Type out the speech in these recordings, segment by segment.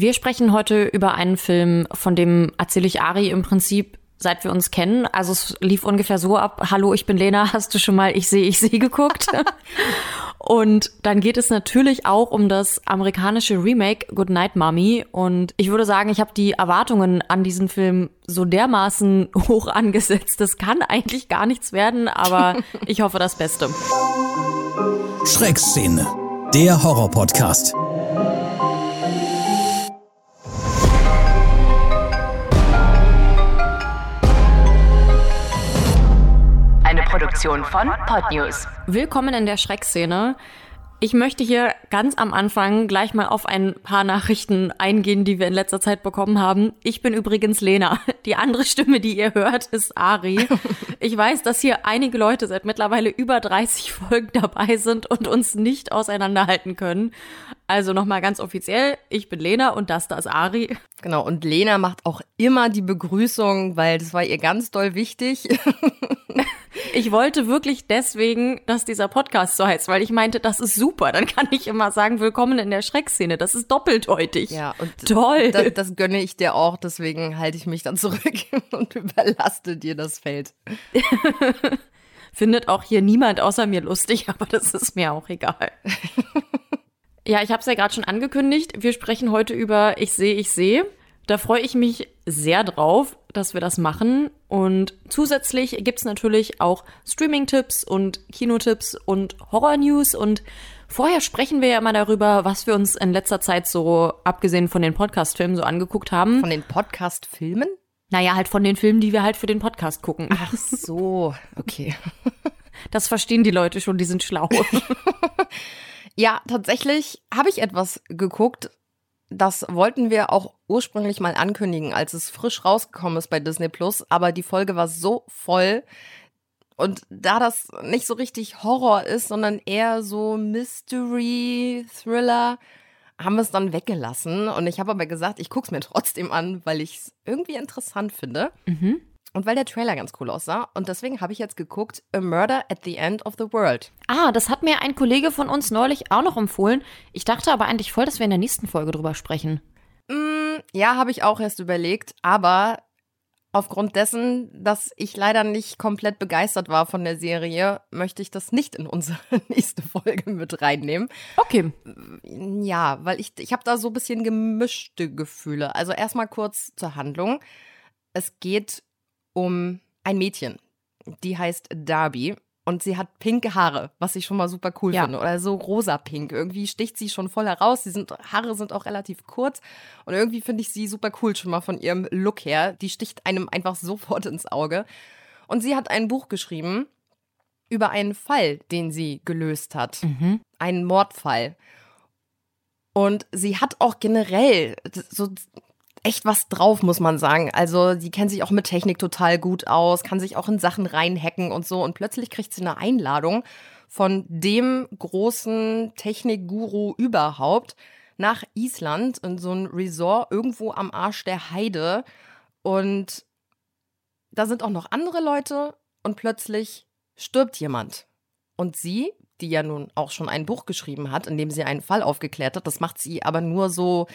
Wir sprechen heute über einen Film, von dem erzähle ich Ari im Prinzip seit wir uns kennen. Also es lief ungefähr so ab, hallo, ich bin Lena, hast du schon mal Ich sehe, ich sehe geguckt? und dann geht es natürlich auch um das amerikanische Remake Good Night Mommy. Und ich würde sagen, ich habe die Erwartungen an diesen Film so dermaßen hoch angesetzt. Das kann eigentlich gar nichts werden, aber ich hoffe das Beste. Schreckszene, der Horror-Podcast. Produktion von Podnews. Willkommen in der Schreckszene. Ich möchte hier ganz am Anfang gleich mal auf ein paar Nachrichten eingehen, die wir in letzter Zeit bekommen haben. Ich bin übrigens Lena. Die andere Stimme, die ihr hört, ist Ari. Ich weiß, dass hier einige Leute seit mittlerweile über 30 Folgen dabei sind und uns nicht auseinanderhalten können. Also nochmal ganz offiziell, ich bin Lena und das da ist Ari. Genau, und Lena macht auch immer die Begrüßung, weil das war ihr ganz doll wichtig. Ich wollte wirklich deswegen, dass dieser Podcast so heißt, weil ich meinte, das ist super. Dann kann ich immer sagen, willkommen in der Schreckszene. Das ist doppeldeutig. Ja, und toll. Das, das gönne ich dir auch, deswegen halte ich mich dann zurück und überlaste dir das Feld. Findet auch hier niemand außer mir lustig, aber das ist mir auch egal. ja, ich habe es ja gerade schon angekündigt. Wir sprechen heute über Ich sehe, ich sehe. Da freue ich mich sehr drauf, dass wir das machen. Und zusätzlich gibt's natürlich auch Streaming-Tipps und Kinotipps und Horror-News. Und vorher sprechen wir ja immer darüber, was wir uns in letzter Zeit so, abgesehen von den Podcast-Filmen, so angeguckt haben. Von den Podcast-Filmen? Naja, halt von den Filmen, die wir halt für den Podcast gucken. Ach so, okay. Das verstehen die Leute schon, die sind schlau. ja, tatsächlich habe ich etwas geguckt, das wollten wir auch ursprünglich mal ankündigen, als es frisch rausgekommen ist bei Disney Plus, aber die Folge war so voll. Und da das nicht so richtig Horror ist, sondern eher so Mystery, Thriller, haben wir es dann weggelassen. Und ich habe aber gesagt, ich gucke es mir trotzdem an, weil ich es irgendwie interessant finde. Mhm. Und weil der Trailer ganz cool aussah. Und deswegen habe ich jetzt geguckt, A Murder at the End of the World. Ah, das hat mir ein Kollege von uns neulich auch noch empfohlen. Ich dachte aber eigentlich voll, dass wir in der nächsten Folge drüber sprechen. Mm, ja, habe ich auch erst überlegt. Aber aufgrund dessen, dass ich leider nicht komplett begeistert war von der Serie, möchte ich das nicht in unsere nächste Folge mit reinnehmen. Okay. Ja, weil ich, ich habe da so ein bisschen gemischte Gefühle. Also erstmal kurz zur Handlung. Es geht um ein Mädchen. Die heißt Darby und sie hat pinke Haare, was ich schon mal super cool ja. finde. Oder so rosa-pink. Irgendwie sticht sie schon voll heraus. Die sind, Haare sind auch relativ kurz. Und irgendwie finde ich sie super cool schon mal von ihrem Look her. Die sticht einem einfach sofort ins Auge. Und sie hat ein Buch geschrieben über einen Fall, den sie gelöst hat. Mhm. Einen Mordfall. Und sie hat auch generell so echt was drauf, muss man sagen. Also, die kennt sich auch mit Technik total gut aus, kann sich auch in Sachen reinhacken und so. Und plötzlich kriegt sie eine Einladung von dem großen Technikguru überhaupt nach Island in so ein Resort irgendwo am Arsch der Heide. Und da sind auch noch andere Leute und plötzlich stirbt jemand. Und sie, die ja nun auch schon ein Buch geschrieben hat, in dem sie einen Fall aufgeklärt hat, das macht sie aber nur so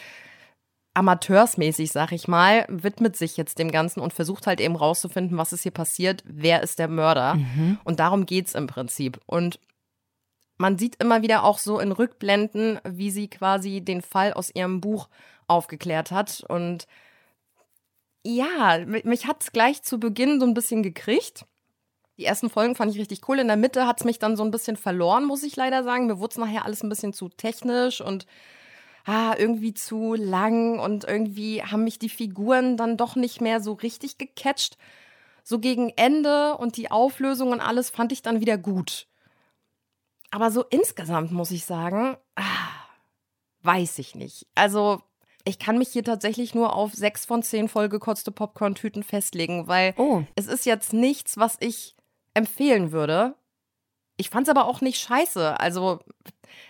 amateursmäßig, sag ich mal, widmet sich jetzt dem Ganzen und versucht halt eben rauszufinden, was ist hier passiert, wer ist der Mörder. Mhm. Und darum geht's im Prinzip. Und man sieht immer wieder auch so in Rückblenden, wie sie quasi den Fall aus ihrem Buch aufgeklärt hat. Und ja, mich hat's gleich zu Beginn so ein bisschen gekriegt. Die ersten Folgen fand ich richtig cool. In der Mitte hat's mich dann so ein bisschen verloren, muss ich leider sagen. Mir wurde es nachher alles ein bisschen zu technisch und ah, irgendwie zu lang und irgendwie haben mich die Figuren dann doch nicht mehr so richtig gecatcht. So gegen Ende und die Auflösung und alles fand ich dann wieder gut. Aber so insgesamt muss ich sagen, ah, weiß ich nicht. Also ich kann mich hier tatsächlich nur auf sechs von zehn vollgekotzte Popcorn-Tüten festlegen, weil oh. es ist jetzt nichts, was ich empfehlen würde. Ich fand es aber auch nicht scheiße. Also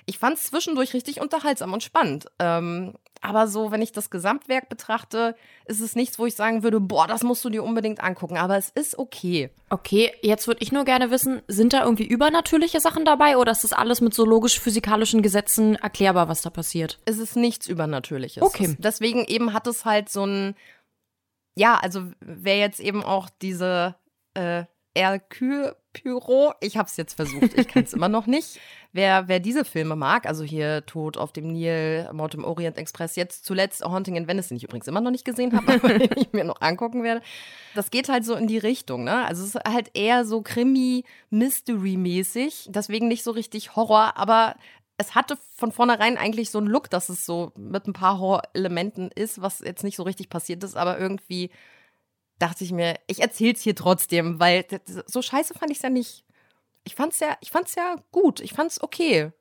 ich fand es zwischendurch richtig unterhaltsam und spannend. Ähm, aber so, wenn ich das Gesamtwerk betrachte, ist es nichts, wo ich sagen würde, boah, das musst du dir unbedingt angucken. Aber es ist okay. Okay, jetzt würde ich nur gerne wissen, sind da irgendwie übernatürliche Sachen dabei oder ist das alles mit so logisch-physikalischen Gesetzen erklärbar, was da passiert? Es ist nichts Übernatürliches. Okay. Deswegen eben hat es halt so ein, ja, also wer jetzt eben auch diese äh, Hercule Pyro. Ich habe es jetzt versucht, ich kann es immer noch nicht. Wer, wer diese Filme mag, also hier Tod auf dem Nil, Mord im Orient Express, jetzt zuletzt Haunting in Venice, den ich übrigens immer noch nicht gesehen habe, aber den ich mir noch angucken werde. Das geht halt so in die Richtung, ne? Also es ist halt eher so Krimi-Mystery-mäßig, deswegen nicht so richtig Horror, aber es hatte von vornherein eigentlich so einen Look, dass es so mit ein paar Horror-Elementen ist, was jetzt nicht so richtig passiert ist, aber irgendwie dachte ich mir, ich erzähl's hier trotzdem, weil so scheiße fand ich's ja nicht. Ich fand's ja, ich fand's ja gut, ich fand's okay.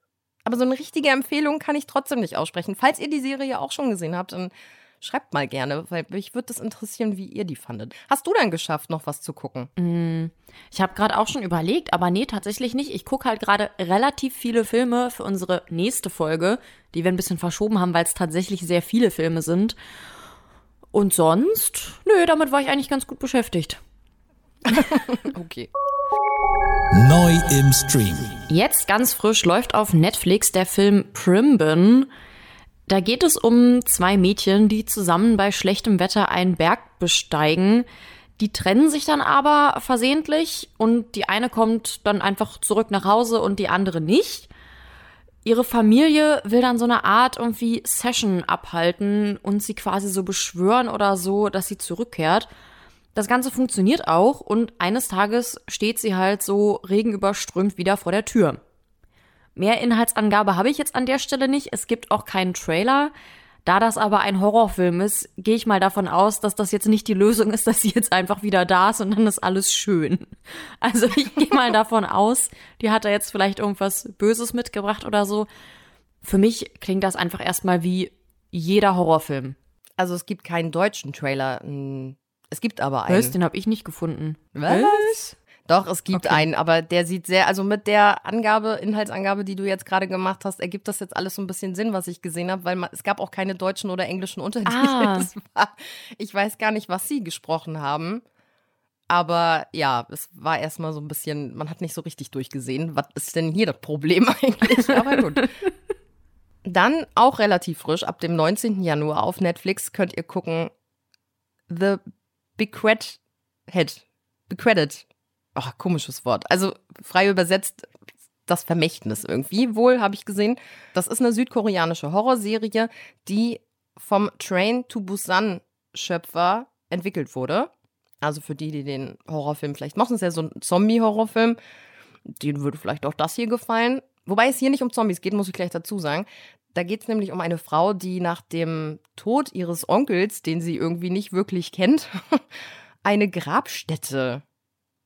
Aber so eine richtige Empfehlung kann ich trotzdem nicht aussprechen. Falls ihr die Serie auch schon gesehen habt, dann schreibt mal gerne, weil mich würde das interessieren, wie ihr die fandet. Hast du dann geschafft, noch was zu gucken? Mm, ich habe gerade auch schon überlegt, aber nee, tatsächlich nicht. Ich gucke halt gerade relativ viele Filme für unsere nächste Folge, die wir ein bisschen verschoben haben, weil es tatsächlich sehr viele Filme sind. Und sonst, nö, damit war ich eigentlich ganz gut beschäftigt. okay. Neu im Stream. Jetzt ganz frisch läuft auf Netflix der Film Primbin. Da geht es um zwei Mädchen, die zusammen bei schlechtem Wetter einen Berg besteigen. Die trennen sich dann aber versehentlich und die eine kommt dann einfach zurück nach Hause und die andere nicht. Ihre Familie will dann so eine Art irgendwie Session abhalten und sie quasi so beschwören oder so, dass sie zurückkehrt. Das Ganze funktioniert auch und eines Tages steht sie halt so regenüberströmt wieder vor der Tür. Mehr Inhaltsangabe habe ich jetzt an der Stelle nicht. Es gibt auch keinen Trailer. Da das aber ein Horrorfilm ist, gehe ich mal davon aus, dass das jetzt nicht die Lösung ist, dass sie jetzt einfach wieder da ist und dann ist alles schön. Also ich gehe mal davon aus, die hat da jetzt vielleicht irgendwas Böses mitgebracht oder so. Für mich klingt das einfach erstmal wie jeder Horrorfilm. Also es gibt keinen deutschen Trailer. Es gibt aber einen. Was? Den habe ich nicht gefunden. Was? Doch, es gibt okay. einen, aber der sieht sehr, also mit der Angabe, Inhaltsangabe, die du jetzt gerade gemacht hast, ergibt das jetzt alles so ein bisschen Sinn, was ich gesehen habe, weil man, es gab auch keine deutschen oder englischen Untertitel. Ah. War, ich weiß gar nicht, was sie gesprochen haben. Aber ja, es war erstmal so ein bisschen, man hat nicht so richtig durchgesehen. Was ist denn hier das Problem eigentlich? Aber gut. Dann auch relativ frisch, ab dem 19. Januar auf Netflix könnt ihr gucken The Bequet Head. Becredit oh, komisches Wort. Also frei übersetzt das Vermächtnis irgendwie, wohl habe ich gesehen. Das ist eine südkoreanische Horrorserie, die vom Train to Busan Schöpfer entwickelt wurde. Also für die, die den Horrorfilm vielleicht mochten, ist ja so ein Zombie-Horrorfilm. Denen würde vielleicht auch das hier gefallen. Wobei es hier nicht um Zombies geht, muss ich gleich dazu sagen. Da geht es nämlich um eine Frau, die nach dem Tod ihres Onkels, den sie irgendwie nicht wirklich kennt, eine Grabstätte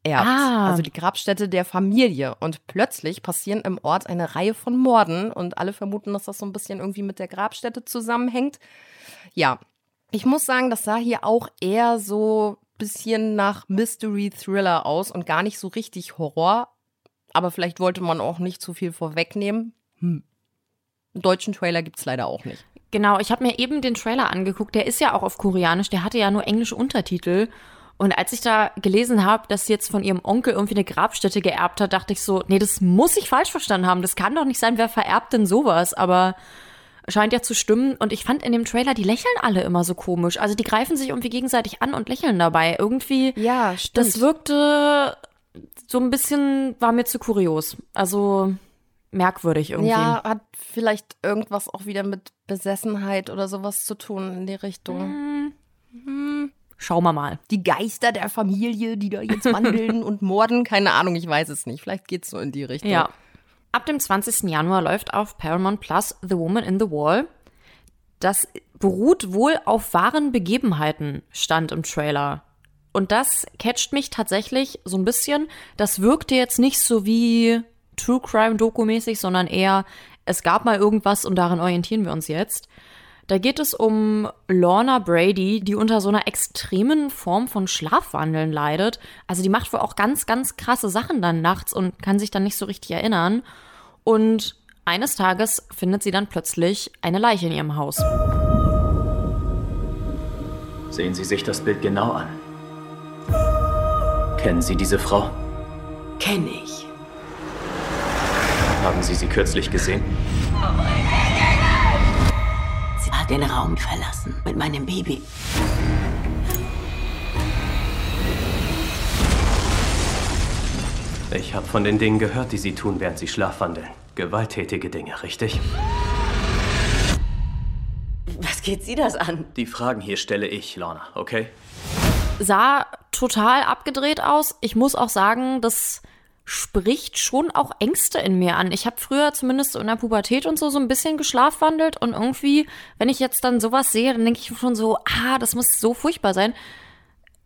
erbt. Ah. Also die Grabstätte der Familie. Und plötzlich passieren im Ort eine Reihe von Morden und alle vermuten, dass das so ein bisschen irgendwie mit der Grabstätte zusammenhängt. Ja, ich muss sagen, das sah hier auch eher so ein bisschen nach Mystery Thriller aus und gar nicht so richtig Horror. Aber vielleicht wollte man auch nicht zu viel vorwegnehmen. Hm. Einen deutschen Trailer gibt es leider auch nicht. Genau, ich habe mir eben den Trailer angeguckt. Der ist ja auch auf Koreanisch, der hatte ja nur englische Untertitel. Und als ich da gelesen habe, dass sie jetzt von ihrem Onkel irgendwie eine Grabstätte geerbt hat, dachte ich so, nee, das muss ich falsch verstanden haben. Das kann doch nicht sein, wer vererbt denn sowas? Aber scheint ja zu stimmen. Und ich fand in dem Trailer, die lächeln alle immer so komisch. Also die greifen sich irgendwie gegenseitig an und lächeln dabei. Irgendwie, ja, stimmt. das wirkte so ein bisschen, war mir zu kurios. Also merkwürdig irgendwie. Ja, hat vielleicht irgendwas auch wieder mit Besessenheit oder sowas zu tun in die Richtung. Hm. Hm. Schauen wir mal. Die Geister der Familie, die da jetzt wandeln und morden, keine Ahnung, ich weiß es nicht. Vielleicht geht es so in die Richtung. Ja. Ab dem 20. Januar läuft auf Paramount Plus The Woman in the Wall. Das beruht wohl auf wahren Begebenheiten, stand im Trailer. Und das catcht mich tatsächlich so ein bisschen. Das wirkte jetzt nicht so wie True Crime Doku mäßig, sondern eher, es gab mal irgendwas und daran orientieren wir uns jetzt. Da geht es um Lorna Brady, die unter so einer extremen Form von Schlafwandeln leidet. Also die macht wohl auch ganz, ganz krasse Sachen dann nachts und kann sich dann nicht so richtig erinnern. Und eines Tages findet sie dann plötzlich eine Leiche in ihrem Haus. Sehen Sie sich das Bild genau an. Kennen Sie diese Frau? Kenne ich. Haben Sie sie kürzlich gesehen? Sie hat den Raum verlassen mit meinem Baby. Ich habe von den Dingen gehört, die Sie tun, während Sie schlafwandeln. Gewalttätige Dinge, richtig? Was geht Sie das an? Die Fragen hier stelle ich, Lorna, okay? Sah total abgedreht aus. Ich muss auch sagen, das spricht schon auch Ängste in mir an. Ich habe früher zumindest in der Pubertät und so so ein bisschen geschlafwandelt und irgendwie, wenn ich jetzt dann sowas sehe, dann denke ich schon so, ah, das muss so furchtbar sein.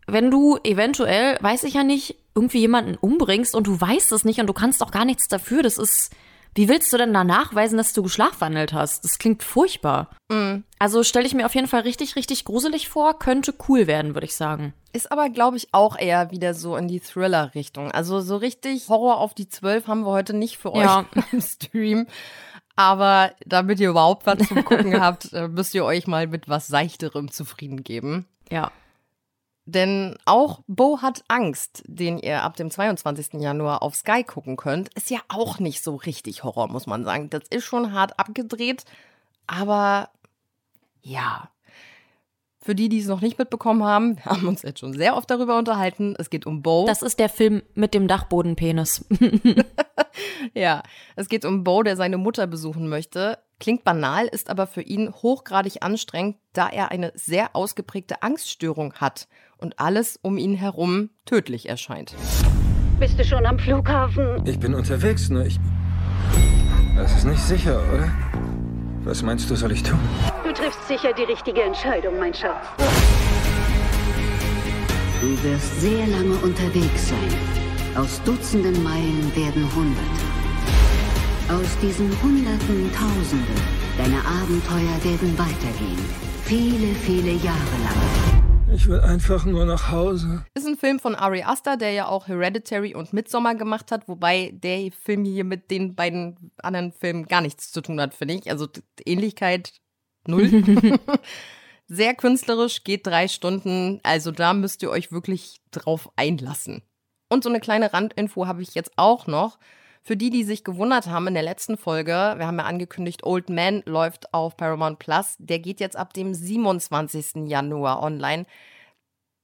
Wenn du eventuell, weiß ich ja nicht, irgendwie jemanden umbringst und du weißt es nicht und du kannst auch gar nichts dafür, das ist wie willst du denn da nachweisen, dass du geschlafwandelt hast? Das klingt furchtbar. Mm. Also stelle ich mir auf jeden Fall richtig, richtig gruselig vor. Könnte cool werden, würde ich sagen. Ist aber, glaube ich, auch eher wieder so in die Thriller-Richtung. Also so richtig Horror auf die Zwölf haben wir heute nicht für euch ja. im Stream. Aber damit ihr überhaupt was zum Gucken habt, äh, müsst ihr euch mal mit was Seichterem zufrieden geben. Ja. Denn auch Bo hat Angst, den ihr ab dem 22. Januar auf Sky gucken könnt, ist ja auch nicht so richtig Horror, muss man sagen. Das ist schon hart abgedreht, aber ja. Für die, die es noch nicht mitbekommen haben, wir haben uns jetzt schon sehr oft darüber unterhalten. Es geht um Bo. Das ist der Film mit dem Dachbodenpenis. ja, es geht um Bo, der seine Mutter besuchen möchte. Klingt banal, ist aber für ihn hochgradig anstrengend, da er eine sehr ausgeprägte Angststörung hat und alles um ihn herum tödlich erscheint. Bist du schon am Flughafen? Ich bin unterwegs, nur ich. Das ist nicht sicher, oder? Was meinst du, soll ich tun? Du triffst sicher die richtige Entscheidung, mein Schatz. Du wirst sehr lange unterwegs sein. Aus Dutzenden Meilen werden Hunderte. Aus diesen Hunderten Tausende. Deine Abenteuer werden weitergehen. Viele, viele Jahre lang. Ich will einfach nur nach Hause. Ist ein Film von Ari Aster, der ja auch Hereditary und Midsommar gemacht hat, wobei der Film hier mit den beiden anderen Filmen gar nichts zu tun hat, finde ich. Also Ähnlichkeit null. Sehr künstlerisch, geht drei Stunden. Also da müsst ihr euch wirklich drauf einlassen. Und so eine kleine Randinfo habe ich jetzt auch noch. Für die, die sich gewundert haben in der letzten Folge, wir haben ja angekündigt, Old Man läuft auf Paramount Plus. Der geht jetzt ab dem 27. Januar online.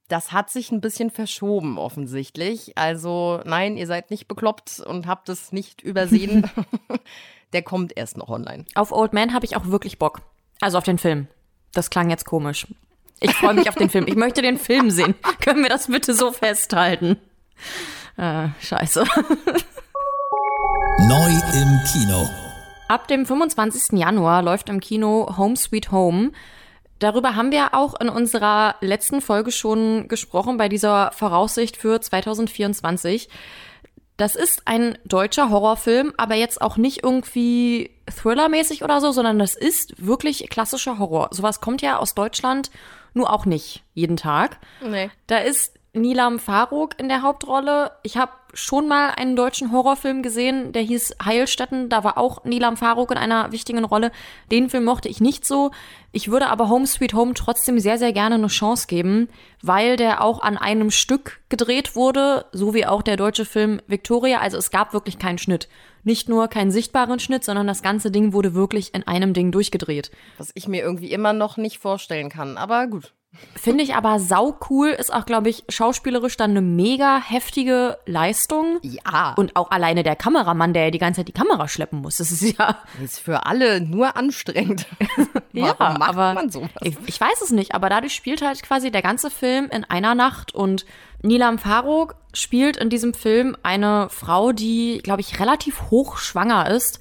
Das hat sich ein bisschen verschoben, offensichtlich. Also, nein, ihr seid nicht bekloppt und habt es nicht übersehen. der kommt erst noch online. Auf Old Man habe ich auch wirklich Bock. Also auf den Film. Das klang jetzt komisch. Ich freue mich auf den Film. Ich möchte den Film sehen. Können wir das bitte so festhalten? Äh, scheiße. Neu im Kino. Ab dem 25. Januar läuft im Kino Home Sweet Home. Darüber haben wir auch in unserer letzten Folge schon gesprochen bei dieser Voraussicht für 2024. Das ist ein deutscher Horrorfilm, aber jetzt auch nicht irgendwie thrillermäßig oder so, sondern das ist wirklich klassischer Horror. Sowas kommt ja aus Deutschland nur auch nicht jeden Tag. Nee. Da ist Nilam Faruk in der Hauptrolle. Ich habe schon mal einen deutschen Horrorfilm gesehen, der hieß Heilstätten. Da war auch Nilam Faruk in einer wichtigen Rolle. Den Film mochte ich nicht so. Ich würde aber Home Sweet Home trotzdem sehr, sehr gerne eine Chance geben, weil der auch an einem Stück gedreht wurde, so wie auch der deutsche Film Victoria. Also es gab wirklich keinen Schnitt. Nicht nur keinen sichtbaren Schnitt, sondern das ganze Ding wurde wirklich in einem Ding durchgedreht. Was ich mir irgendwie immer noch nicht vorstellen kann. Aber gut. Finde ich aber sau cool, ist auch, glaube ich, schauspielerisch dann eine mega heftige Leistung. Ja. Und auch alleine der Kameramann, der ja die ganze Zeit die Kamera schleppen muss. Das ist ja. Ist für alle nur anstrengend. ja, macht aber man sowas? Ich, ich weiß es nicht, aber dadurch spielt halt quasi der ganze Film in einer Nacht und Nilam Faruk spielt in diesem Film eine Frau, die, glaube ich, relativ hochschwanger ist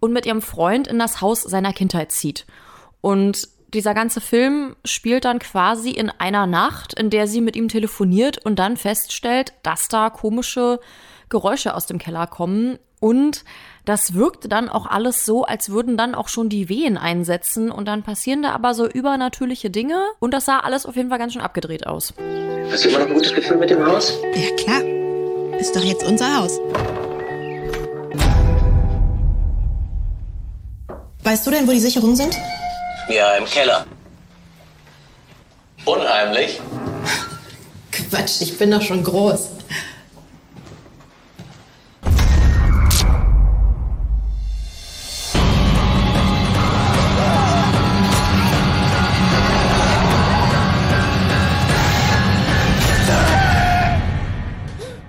und mit ihrem Freund in das Haus seiner Kindheit zieht. Und dieser ganze Film spielt dann quasi in einer Nacht, in der sie mit ihm telefoniert und dann feststellt, dass da komische Geräusche aus dem Keller kommen Und das wirkte dann auch alles so, als würden dann auch schon die Wehen einsetzen und dann passieren da aber so übernatürliche Dinge und das sah alles auf jeden Fall ganz schön abgedreht aus. Hast du immer noch ein gutes Gefühl mit dem Haus? Ja, klar. Ist doch jetzt unser Haus. Weißt du denn, wo die Sicherungen sind? Ja, im Keller. Unheimlich. Quatsch, ich bin doch schon groß.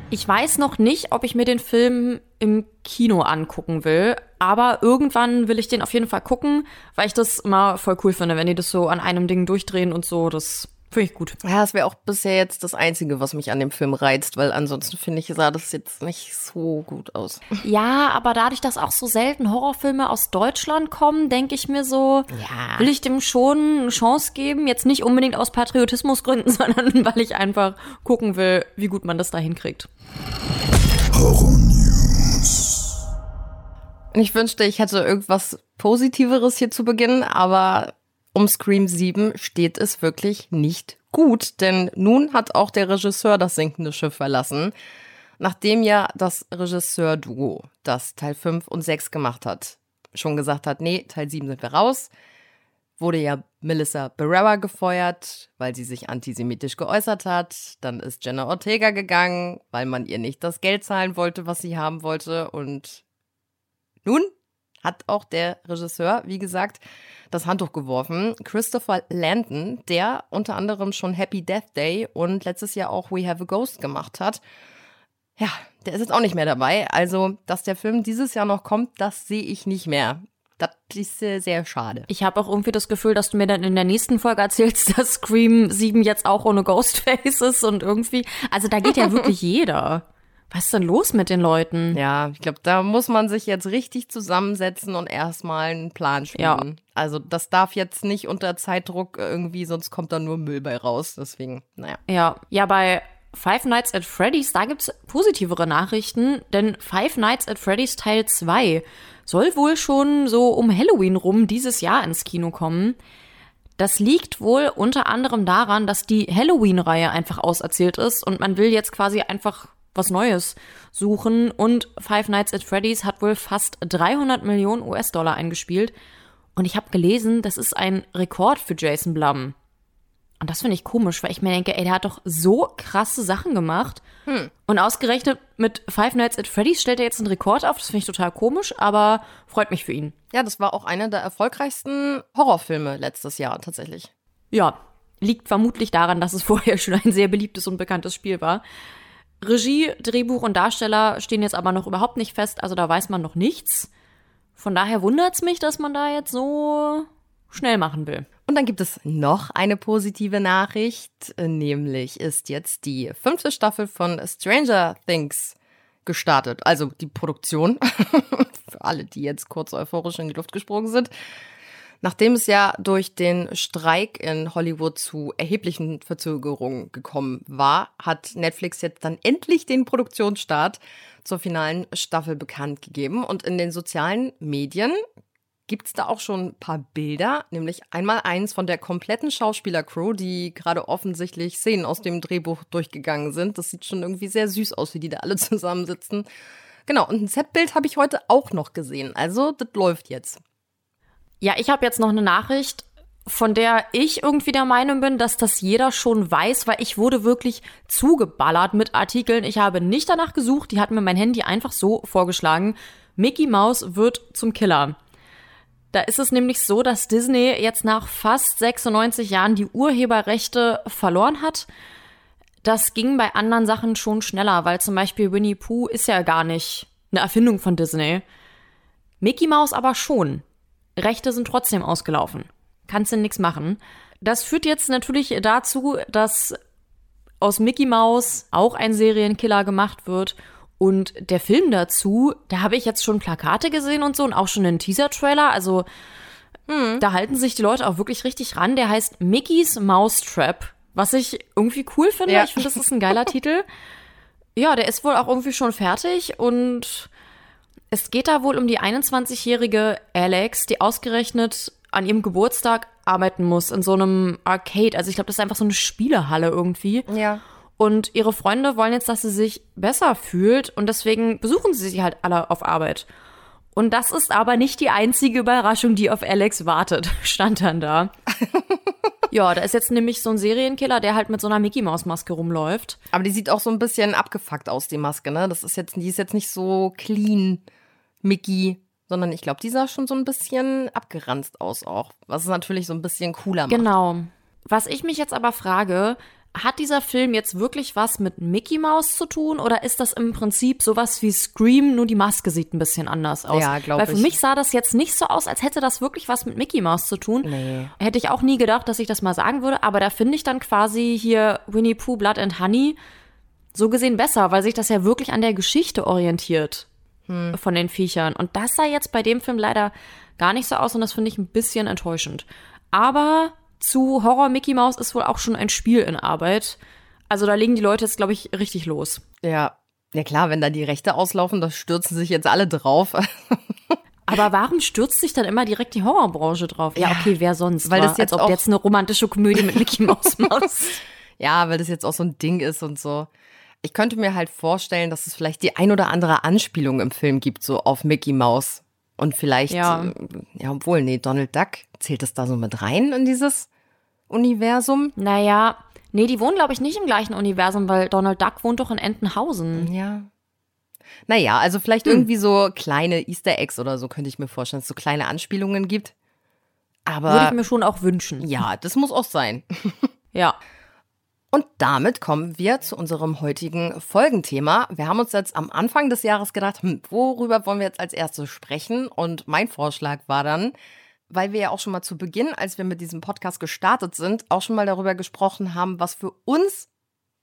Ich weiß noch nicht, ob ich mir den Film im Kino angucken will, aber irgendwann will ich den auf jeden Fall gucken, weil ich das immer voll cool finde, wenn die das so an einem Ding durchdrehen und so. Das Finde ich gut. Ja, das wäre auch bisher jetzt das Einzige, was mich an dem Film reizt, weil ansonsten finde ich, sah das jetzt nicht so gut aus. Ja, aber dadurch, dass auch so selten Horrorfilme aus Deutschland kommen, denke ich mir so, ja. will ich dem schon eine Chance geben. Jetzt nicht unbedingt aus Patriotismusgründen, sondern weil ich einfach gucken will, wie gut man das da hinkriegt. Horror News. Ich wünschte, ich hätte irgendwas Positiveres hier zu beginnen, aber um Scream 7 steht es wirklich nicht gut, denn nun hat auch der Regisseur das sinkende Schiff verlassen, nachdem ja das Regisseur-Duo, das Teil 5 und 6 gemacht hat, schon gesagt hat, nee, Teil 7 sind wir raus, wurde ja Melissa Barrera gefeuert, weil sie sich antisemitisch geäußert hat. Dann ist Jenna Ortega gegangen, weil man ihr nicht das Geld zahlen wollte, was sie haben wollte. Und nun hat auch der Regisseur, wie gesagt, das Handtuch geworfen. Christopher Landon, der unter anderem schon Happy Death Day und letztes Jahr auch We Have a Ghost gemacht hat. Ja, der ist jetzt auch nicht mehr dabei. Also, dass der Film dieses Jahr noch kommt, das sehe ich nicht mehr. Das ist sehr schade. Ich habe auch irgendwie das Gefühl, dass du mir dann in der nächsten Folge erzählst, dass Scream 7 jetzt auch ohne Ghostface ist und irgendwie, also da geht ja wirklich jeder. Was ist denn los mit den Leuten? Ja, ich glaube, da muss man sich jetzt richtig zusammensetzen und erstmal einen Plan schmieden. Ja. Also das darf jetzt nicht unter Zeitdruck irgendwie, sonst kommt da nur Müll bei raus. Deswegen, naja. Ja, ja, bei Five Nights at Freddy's, da gibt's positivere Nachrichten, denn Five Nights at Freddy's Teil 2 soll wohl schon so um Halloween rum dieses Jahr ins Kino kommen. Das liegt wohl unter anderem daran, dass die Halloween-Reihe einfach auserzählt ist und man will jetzt quasi einfach was Neues suchen. Und Five Nights at Freddy's hat wohl fast 300 Millionen US-Dollar eingespielt. Und ich habe gelesen, das ist ein Rekord für Jason Blum. Und das finde ich komisch, weil ich mir denke, ey, der hat doch so krasse Sachen gemacht. Hm. Und ausgerechnet mit Five Nights at Freddy's stellt er jetzt einen Rekord auf. Das finde ich total komisch, aber freut mich für ihn. Ja, das war auch einer der erfolgreichsten Horrorfilme letztes Jahr tatsächlich. Ja, liegt vermutlich daran, dass es vorher schon ein sehr beliebtes und bekanntes Spiel war. Regie, Drehbuch und Darsteller stehen jetzt aber noch überhaupt nicht fest, also da weiß man noch nichts. Von daher wundert es mich, dass man da jetzt so schnell machen will. Und dann gibt es noch eine positive Nachricht, nämlich ist jetzt die fünfte Staffel von Stranger Things gestartet. Also die Produktion, für alle, die jetzt kurz euphorisch in die Luft gesprungen sind. Nachdem es ja durch den Streik in Hollywood zu erheblichen Verzögerungen gekommen war, hat Netflix jetzt dann endlich den Produktionsstart zur finalen Staffel bekannt gegeben. Und in den sozialen Medien gibt es da auch schon ein paar Bilder, nämlich einmal eins von der kompletten Schauspielercrew, die gerade offensichtlich Szenen aus dem Drehbuch durchgegangen sind. Das sieht schon irgendwie sehr süß aus, wie die da alle zusammensitzen. Genau, und ein Setbild habe ich heute auch noch gesehen. Also, das läuft jetzt. Ja, ich habe jetzt noch eine Nachricht, von der ich irgendwie der Meinung bin, dass das jeder schon weiß, weil ich wurde wirklich zugeballert mit Artikeln. Ich habe nicht danach gesucht, die hat mir mein Handy einfach so vorgeschlagen. Mickey Mouse wird zum Killer. Da ist es nämlich so, dass Disney jetzt nach fast 96 Jahren die Urheberrechte verloren hat. Das ging bei anderen Sachen schon schneller, weil zum Beispiel Winnie Pooh ist ja gar nicht eine Erfindung von Disney. Mickey Mouse aber schon. Rechte sind trotzdem ausgelaufen. Kannst du nichts machen. Das führt jetzt natürlich dazu, dass aus Mickey Mouse auch ein Serienkiller gemacht wird. Und der Film dazu, da habe ich jetzt schon Plakate gesehen und so und auch schon einen Teaser-Trailer. Also hm. da halten sich die Leute auch wirklich richtig ran. Der heißt Mickey's Mousetrap, was ich irgendwie cool finde. Ja. Ich finde, das ist ein geiler Titel. Ja, der ist wohl auch irgendwie schon fertig und Es geht da wohl um die 21-jährige Alex, die ausgerechnet an ihrem Geburtstag arbeiten muss in so einem Arcade. Also ich glaube, das ist einfach so eine Spielehalle irgendwie. Ja. Und ihre Freunde wollen jetzt, dass sie sich besser fühlt und deswegen besuchen sie sie halt alle auf Arbeit. Und das ist aber nicht die einzige Überraschung, die auf Alex wartet, stand dann da. ja, da ist jetzt nämlich so ein Serienkiller, der halt mit so einer Mickey Maus Maske rumläuft. Aber die sieht auch so ein bisschen abgefuckt aus, die Maske, ne? Das ist jetzt, die ist jetzt nicht so clean, Mickey, sondern ich glaube, die sah schon so ein bisschen abgeranzt aus auch. Was es natürlich so ein bisschen cooler macht. Genau. Was ich mich jetzt aber frage, hat dieser Film jetzt wirklich was mit Mickey Mouse zu tun oder ist das im Prinzip sowas wie Scream, nur die Maske sieht ein bisschen anders aus? Ja, glaube ich. Weil für mich sah das jetzt nicht so aus, als hätte das wirklich was mit Mickey Mouse zu tun. Nee. Hätte ich auch nie gedacht, dass ich das mal sagen würde, aber da finde ich dann quasi hier Winnie Pooh Blood and Honey so gesehen besser, weil sich das ja wirklich an der Geschichte orientiert hm. von den Viechern. Und das sah jetzt bei dem Film leider gar nicht so aus und das finde ich ein bisschen enttäuschend. Aber zu Horror Mickey Mouse ist wohl auch schon ein Spiel in Arbeit. Also da legen die Leute jetzt, glaube ich, richtig los. Ja. Ja klar, wenn da die Rechte auslaufen, da stürzen sich jetzt alle drauf. Aber warum stürzt sich dann immer direkt die Horrorbranche drauf? Ja, okay, wer sonst? Weil war? das jetzt Als ob jetzt eine romantische Komödie mit Mickey Mouse machst. ja, weil das jetzt auch so ein Ding ist und so. Ich könnte mir halt vorstellen, dass es vielleicht die ein oder andere Anspielung im Film gibt, so auf Mickey Mouse. Und vielleicht, Ja. ja, ja obwohl, nee, Donald Duck, zählt das da so mit rein in dieses Universum? Naja, nee, die wohnen, glaube ich, nicht im gleichen Universum, weil Donald Duck wohnt doch in Entenhausen. Ja. Naja, also vielleicht Hm. irgendwie so kleine Easter Eggs oder so könnte ich mir vorstellen, dass es so kleine Anspielungen gibt. Aber Würde ich mir schon auch wünschen. ja, das muss auch sein. Ja. Und damit kommen wir zu unserem heutigen Folgenthema. Wir haben uns jetzt am Anfang des Jahres gedacht, hm, worüber wollen wir jetzt als erstes sprechen? Und mein Vorschlag war dann, weil wir ja auch schon mal zu Beginn, als wir mit diesem Podcast gestartet sind, auch schon mal darüber gesprochen haben, was für uns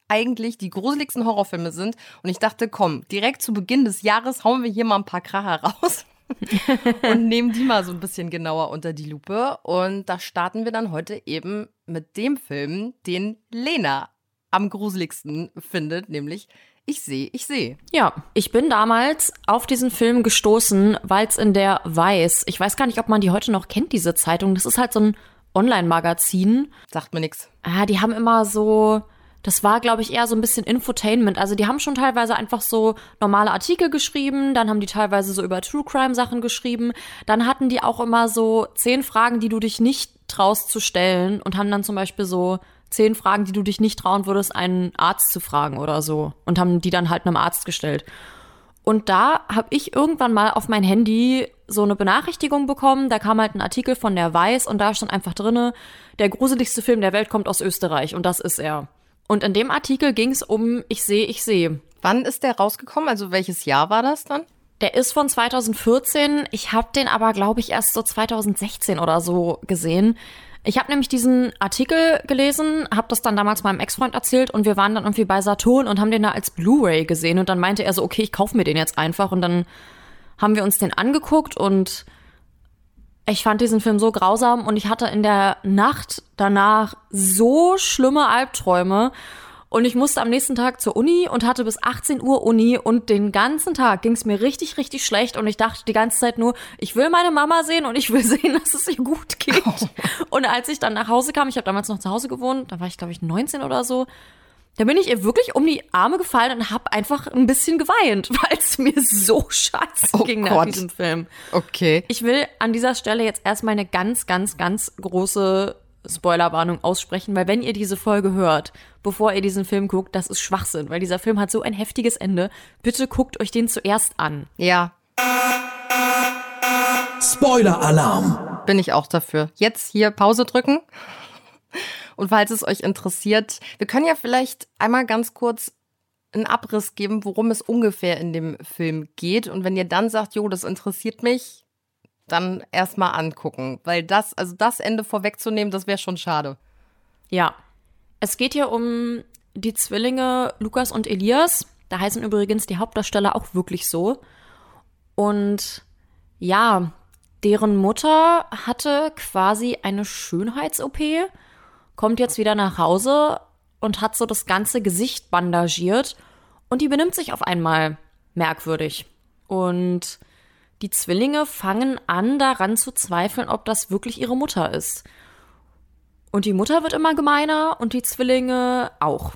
eigentlich die gruseligsten Horrorfilme sind. Und ich dachte, komm, direkt zu Beginn des Jahres hauen wir hier mal ein paar Kracher raus. und nehmen die mal so ein bisschen genauer unter die Lupe. Und da starten wir dann heute eben mit dem Film, den Lena am gruseligsten findet, nämlich Ich sehe, ich sehe. Ja, ich bin damals auf diesen Film gestoßen, weil es in der Weiß, ich weiß gar nicht, ob man die heute noch kennt, diese Zeitung. Das ist halt so ein Online-Magazin. Sagt mir nix. Ah, die haben immer so, das war, glaube ich, eher so ein bisschen Infotainment. Also die haben schon teilweise einfach so normale Artikel geschrieben, dann haben die teilweise so über True Crime Sachen geschrieben. Dann hatten die auch immer so zehn Fragen, die du dich nicht traust zu stellen und haben dann zum Beispiel so zehn Fragen, die du dich nicht trauen würdest, einen Arzt zu fragen oder so. Und haben die dann halt einem Arzt gestellt. Und da habe ich irgendwann mal auf mein Handy so eine Benachrichtigung bekommen. Da kam halt ein Artikel von der Weiß und da stand einfach drinne, der gruseligste Film der Welt kommt aus Österreich und das ist er. Und in dem Artikel ging es um Ich sehe, ich sehe. Wann ist der rausgekommen? Also welches Jahr war das dann? Der ist von 2014. Ich habe den aber, glaube ich, erst so 2016 oder so gesehen. Ich habe nämlich diesen Artikel gelesen, habe das dann damals meinem Ex-Freund erzählt und wir waren dann irgendwie bei Saturn und haben den da als Blu-ray gesehen und dann meinte er so, okay, ich kaufe mir den jetzt einfach und dann haben wir uns den angeguckt und ich fand diesen Film so grausam und ich hatte in der Nacht danach so schlimme Albträume und ich musste am nächsten Tag zur Uni und hatte bis 18 Uhr Uni und den ganzen Tag ging es mir richtig, richtig schlecht und ich dachte die ganze Zeit nur, ich will meine Mama sehen und ich will sehen, dass es ihr gut geht. Und als ich dann nach Hause kam, ich habe damals noch zu Hause gewohnt, da war ich glaube ich 19 oder so, da bin ich ihr wirklich um die Arme gefallen und habe einfach ein bisschen geweint, weil es mir so scheiße Oh ging nach Gott. diesem Film. Okay. Ich will an dieser Stelle jetzt erstmal eine ganz, ganz, ganz große Spoilerwarnung aussprechen, weil wenn ihr diese Folge hört, bevor ihr diesen Film guckt, das ist Schwachsinn, weil dieser Film hat so ein heftiges Ende. Bitte guckt euch den zuerst an. Ja, Spoiler-Alarm! bin ich auch dafür. Jetzt hier Pause drücken. Und falls es euch interessiert, wir können ja vielleicht einmal ganz kurz einen Abriss geben, worum es ungefähr in dem Film geht. Und wenn ihr dann sagt, jo, das interessiert mich, dann erstmal angucken. Weil das, also das Ende vorwegzunehmen, das wäre schon schade. Ja. Es geht hier um die Zwillinge Lukas und Elias. Da heißen übrigens die Hauptdarsteller auch wirklich so. Und ja, deren Mutter hatte quasi eine Schönheits-OP, kommt jetzt wieder nach Hause und hat so das ganze Gesicht bandagiert und die benimmt sich auf einmal merkwürdig. Und die Zwillinge fangen an, daran zu zweifeln, ob das wirklich ihre Mutter ist. Und die Mutter wird immer gemeiner und die Zwillinge auch.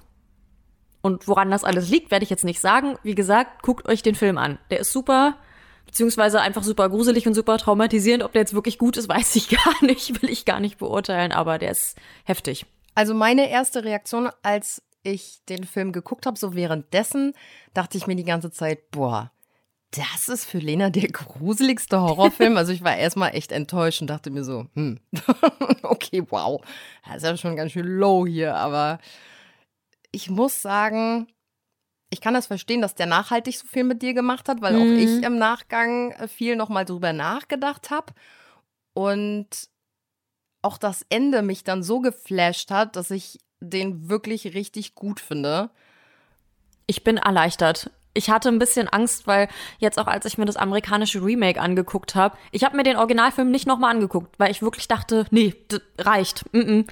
Und woran das alles liegt, werde ich jetzt nicht sagen. Wie gesagt, guckt euch den Film an. Der ist super, beziehungsweise einfach super gruselig und super traumatisierend. Ob der jetzt wirklich gut ist, weiß ich gar nicht, will ich gar nicht beurteilen, aber der ist heftig. Also meine erste Reaktion, als ich den Film geguckt habe, so währenddessen, dachte ich mir die ganze Zeit, boah, das ist für Lena der gruseligste Horrorfilm. Also ich war erstmal echt enttäuscht und dachte mir so, hm, okay, wow, das ist ja schon ganz schön low hier, aber ich muss sagen, ich kann das verstehen, dass der nachhaltig so viel mit dir gemacht hat, weil mhm. auch ich im Nachgang viel nochmal drüber nachgedacht habe. Und auch das Ende mich dann so geflasht hat, dass ich den wirklich richtig gut finde. Ich bin erleichtert ich hatte ein bisschen Angst, weil jetzt auch als ich mir das amerikanische Remake angeguckt habe, ich habe mir den Originalfilm nicht nochmal angeguckt, weil ich wirklich dachte, nee, reicht. Mm -mm.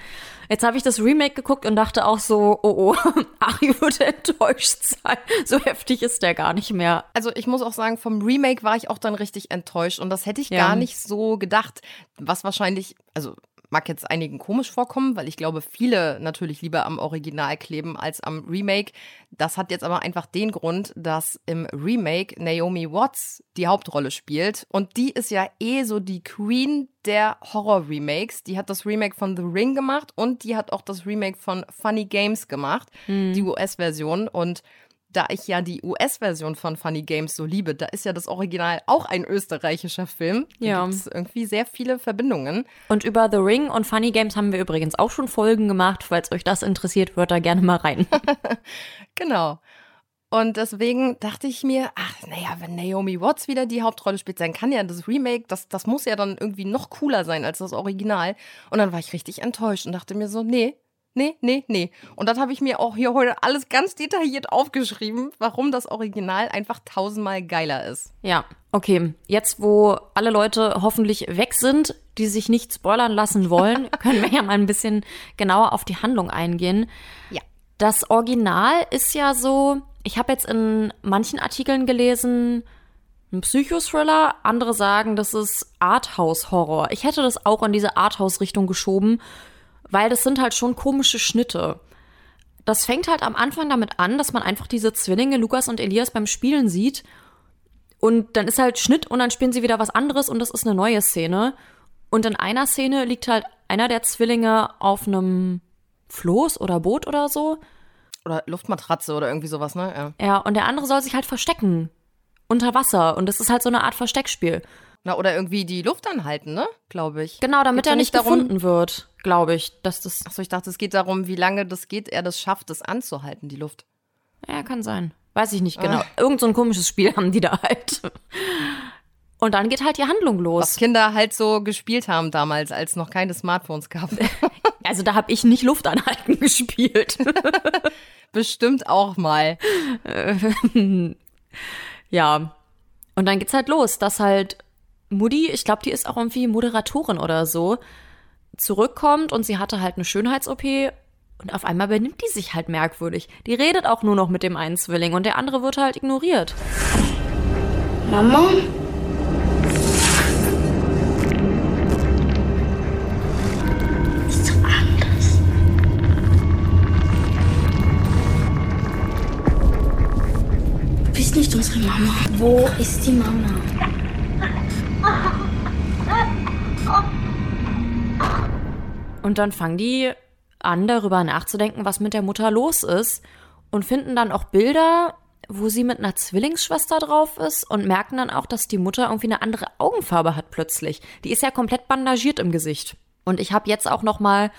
Jetzt habe ich das Remake geguckt und dachte auch so, oh oh, Ari würde enttäuscht sein. So heftig ist der gar nicht mehr. Also ich muss auch sagen, vom Remake war ich auch dann richtig enttäuscht und das hätte ich ja. gar nicht so gedacht. Was wahrscheinlich, also Mag jetzt einigen komisch vorkommen, weil ich glaube, viele natürlich lieber am Original kleben als am Remake. Das hat jetzt aber einfach den Grund, dass im Remake Naomi Watts die Hauptrolle spielt. Und die ist ja eh so die Queen der Horror-Remakes. Die hat das Remake von The Ring gemacht und die hat auch das Remake von Funny Games gemacht, mhm. die US-Version. Und da ich ja die US-Version von Funny Games so liebe, da ist ja das Original auch ein österreichischer Film. Da ja. gibt es irgendwie sehr viele Verbindungen. Und über The Ring und Funny Games haben wir übrigens auch schon Folgen gemacht. Falls euch das interessiert, hört da gerne mal rein. genau. Und deswegen dachte ich mir, ach, naja, wenn Naomi Watts wieder die Hauptrolle spielt, dann kann ja das Remake, das, das muss ja dann irgendwie noch cooler sein als das Original. Und dann war ich richtig enttäuscht und dachte mir so, nee, nee, nee, nee. Und das habe ich mir auch hier heute alles ganz detailliert aufgeschrieben, warum das Original einfach tausendmal geiler ist. Ja, okay. Jetzt, wo alle Leute hoffentlich weg sind, die sich nicht spoilern lassen wollen, können wir ja mal ein bisschen genauer auf die Handlung eingehen. Ja. Das Original ist ja so, ich habe jetzt in manchen Artikeln gelesen, ein Psychothriller, andere sagen, das ist Arthouse-Horror. Ich hätte das auch in diese Arthouse-Richtung geschoben weil das sind halt schon komische Schnitte. Das fängt halt am Anfang damit an, dass man einfach diese Zwillinge Lukas und Elias beim Spielen sieht und dann ist halt Schnitt und dann spielen sie wieder was anderes und das ist eine neue Szene. Und in einer Szene liegt halt einer der Zwillinge auf einem Floß oder Boot oder so. Oder Luftmatratze oder irgendwie sowas, ne? Ja. ja, und der andere soll sich halt verstecken. Unter Wasser. Und das ist halt so eine Art Versteckspiel. Na, oder irgendwie die Luft anhalten, ne? Glaube ich. Genau, damit Gibt's er nicht darum, gefunden wird, glaube ich. Dass das Achso, ich dachte, es geht darum, wie lange das geht, er das schafft, das anzuhalten, die Luft. Ja, kann sein. Weiß ich nicht genau. Ah. Irgend so ein komisches Spiel haben die da halt. Und dann geht halt die Handlung los. Was Kinder halt so gespielt haben damals, als noch keine Smartphones gab. Also da habe ich nicht Luft anhalten gespielt. Bestimmt auch mal. ja. Und dann geht's halt los, dass halt Mutti, ich glaube, die ist auch irgendwie Moderatorin oder so, zurückkommt und sie hatte halt eine Schönheits-OP und auf einmal benimmt die sich halt merkwürdig. Die redet auch nur noch mit dem einen Zwilling und der andere wird halt ignoriert. Mama? Ist doch anders. Du bist nicht unsere Mama. Wo ist die Mama? Und dann fangen die an, darüber nachzudenken, was mit der Mutter los ist und finden dann auch Bilder, wo sie mit einer Zwillingsschwester drauf ist und merken dann auch, dass die Mutter irgendwie eine andere Augenfarbe hat plötzlich. Die ist ja komplett bandagiert im Gesicht. Und ich habe jetzt auch noch mal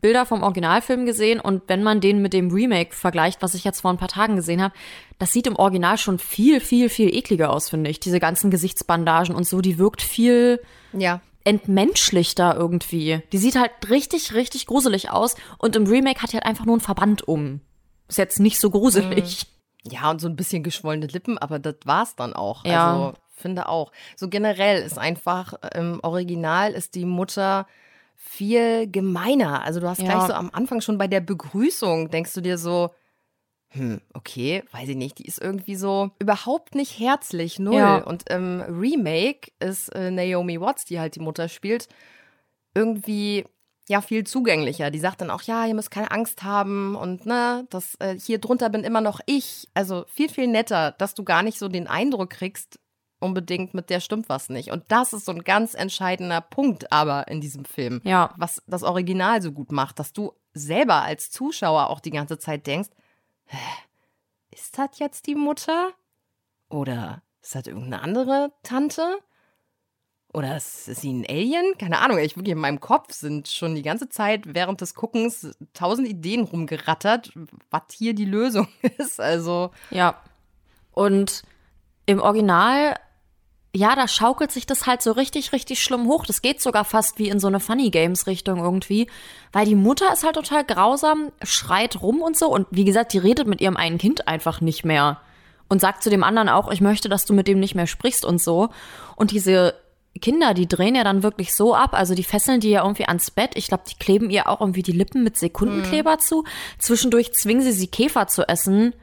Bilder vom Originalfilm gesehen und wenn man den mit dem Remake vergleicht, was ich jetzt vor ein paar Tagen gesehen habe, das sieht im Original schon viel, viel, viel ekliger aus, finde ich. Diese ganzen Gesichtsbandagen und so, die wirkt viel ja. Entmenschlichter irgendwie. Die sieht halt richtig, richtig gruselig aus und im Remake hat die halt einfach nur einen Verband um. Ist jetzt nicht so gruselig. Mhm. Ja, und so ein bisschen geschwollene Lippen, aber das war's dann auch. Ja. Also, finde auch. So generell ist einfach, im Original ist die Mutter viel gemeiner. Also du hast ja. gleich so am Anfang schon bei der Begrüßung, denkst du dir so, hm, okay, weiß ich nicht, die ist irgendwie so überhaupt nicht herzlich, null. Ja. Und im Remake ist äh, Naomi Watts, die halt die Mutter spielt, irgendwie ja viel zugänglicher. Die sagt dann auch, ja, ihr müsst keine Angst haben und ne, das äh, hier drunter bin immer noch ich. Also viel viel netter, dass du gar nicht so den Eindruck kriegst, unbedingt mit der stimmt was nicht. Und das ist so ein ganz entscheidender Punkt aber in diesem Film, Ja. was das Original so gut macht, dass du selber als Zuschauer auch die ganze Zeit denkst, ist das jetzt die Mutter? Oder ist das irgendeine andere Tante? Oder ist, ist sie ein Alien? Keine Ahnung, ich wirklich in meinem Kopf sind schon die ganze Zeit während des Guckens tausend Ideen rumgerattert, was hier die Lösung ist. Also, Ja. Und im Original, ja, da schaukelt sich das halt so richtig, richtig schlimm hoch. Das geht sogar fast wie in so eine Funny Games Richtung irgendwie. Weil die Mutter ist halt total grausam, schreit rum und so. Und wie gesagt, die redet mit ihrem einen Kind einfach nicht mehr. Und sagt zu dem anderen auch, ich möchte, dass du mit dem nicht mehr sprichst und so. Und diese Kinder, die drehen ja dann wirklich so ab, also die fesseln die ja irgendwie ans Bett. Ich glaube, die kleben ihr auch irgendwie die Lippen mit Sekundenkleber zu. Zwischendurch zwingen sie sie Käfer zu essen.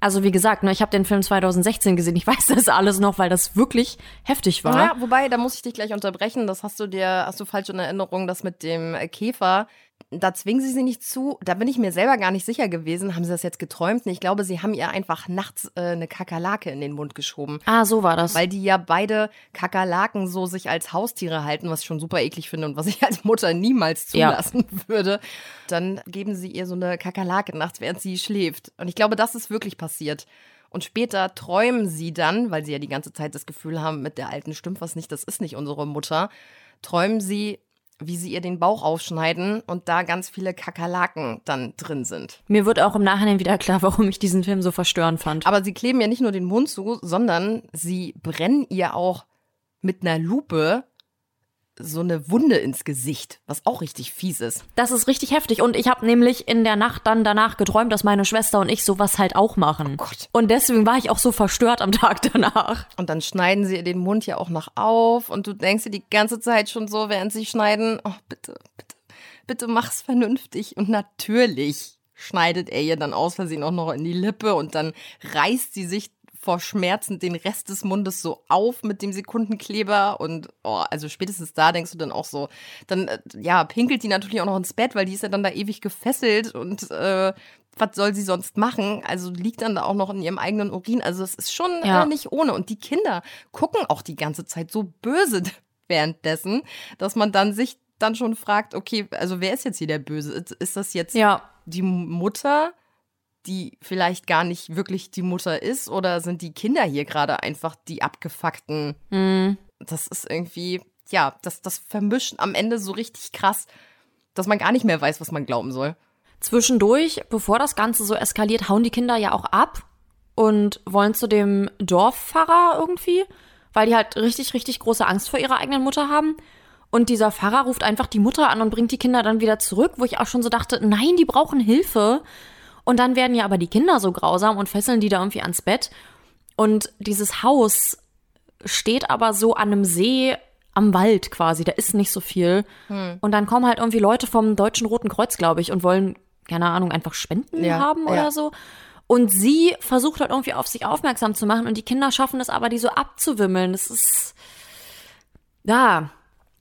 Also wie gesagt, ne, ich habe den Film 2016 gesehen. Ich weiß das alles noch, weil das wirklich heftig war. Ja, wobei, da muss ich dich gleich unterbrechen. Das hast du dir, hast du falsch in Erinnerung, das mit dem Käfer. Da zwingen sie sie nicht zu. Da bin ich mir selber gar nicht sicher gewesen. Haben sie das jetzt geträumt? Ich glaube, sie haben ihr einfach nachts äh, eine Kakerlake in den Mund geschoben. Ah, so war das. Weil die ja beide Kakerlaken so sich als Haustiere halten, was ich schon super eklig finde und was ich als Mutter niemals Ja. zulassen würde. Dann geben sie ihr so eine Kakerlake nachts, während sie schläft. Und ich glaube, das ist wirklich passiert. Und später träumen sie dann, weil sie ja die ganze Zeit das Gefühl haben, mit der Alten stimmt was nicht, das ist nicht unsere Mutter, träumen sie, wie sie ihr den Bauch aufschneiden und da ganz viele Kakerlaken dann drin sind. Mir wird auch im Nachhinein wieder klar, warum ich diesen Film so verstörend fand. Aber sie kleben ja nicht nur den Mund zu, sondern sie brennen ihr auch mit einer Lupe so eine Wunde ins Gesicht, was auch richtig fies ist. Das ist richtig heftig. Und ich habe nämlich in der Nacht dann danach geträumt, dass meine Schwester und ich sowas halt auch machen. Gott. Und deswegen war ich auch so verstört am Tag danach. Und dann schneiden sie ihr den Mund ja auch noch auf und du denkst dir die ganze Zeit schon so, während sie schneiden, oh bitte, bitte, bitte mach's vernünftig. Und natürlich schneidet er ihr dann aus Versehen auch noch in die Lippe und dann reißt sie sich vor Schmerzen den Rest des Mundes so auf mit dem Sekundenkleber und oh, also spätestens da denkst du dann auch so, dann äh, ja, pinkelt die natürlich auch noch ins Bett, weil die ist ja dann da ewig gefesselt und äh, was soll sie sonst machen? Also liegt dann da auch noch in ihrem eigenen Urin. Also es ist schon Ja. äh, nicht ohne. Und die Kinder gucken auch die ganze Zeit so böse währenddessen, dass man dann sich dann schon fragt, okay, also wer ist jetzt hier der Böse? Ist- Ist das jetzt Ja. die Mutter, die vielleicht gar nicht wirklich die Mutter ist? Oder sind die Kinder hier gerade einfach die abgefuckten? Hm. Das ist irgendwie, ja, das, das vermischt am Ende so richtig krass, dass man gar nicht mehr weiß, was man glauben soll. Zwischendurch, bevor das Ganze so eskaliert, hauen die Kinder ja auch ab und wollen zu dem Dorfpfarrer irgendwie, weil die halt richtig, richtig große Angst vor ihrer eigenen Mutter haben. Und dieser Pfarrer ruft einfach die Mutter an und bringt die Kinder dann wieder zurück, wo ich auch schon so dachte, nein, die brauchen Hilfe. Und dann werden ja aber die Kinder so grausam und fesseln die da irgendwie ans Bett. Und dieses Haus steht aber so an einem See am Wald quasi, da ist nicht so viel. Hm. Und dann kommen halt irgendwie Leute vom Deutschen Roten Kreuz, glaube ich, und wollen, keine Ahnung, einfach Spenden Ja, haben ja. oder so. Und sie versucht halt irgendwie auf sich aufmerksam zu machen und die Kinder schaffen es aber, die so abzuwimmeln. Das ist, ja,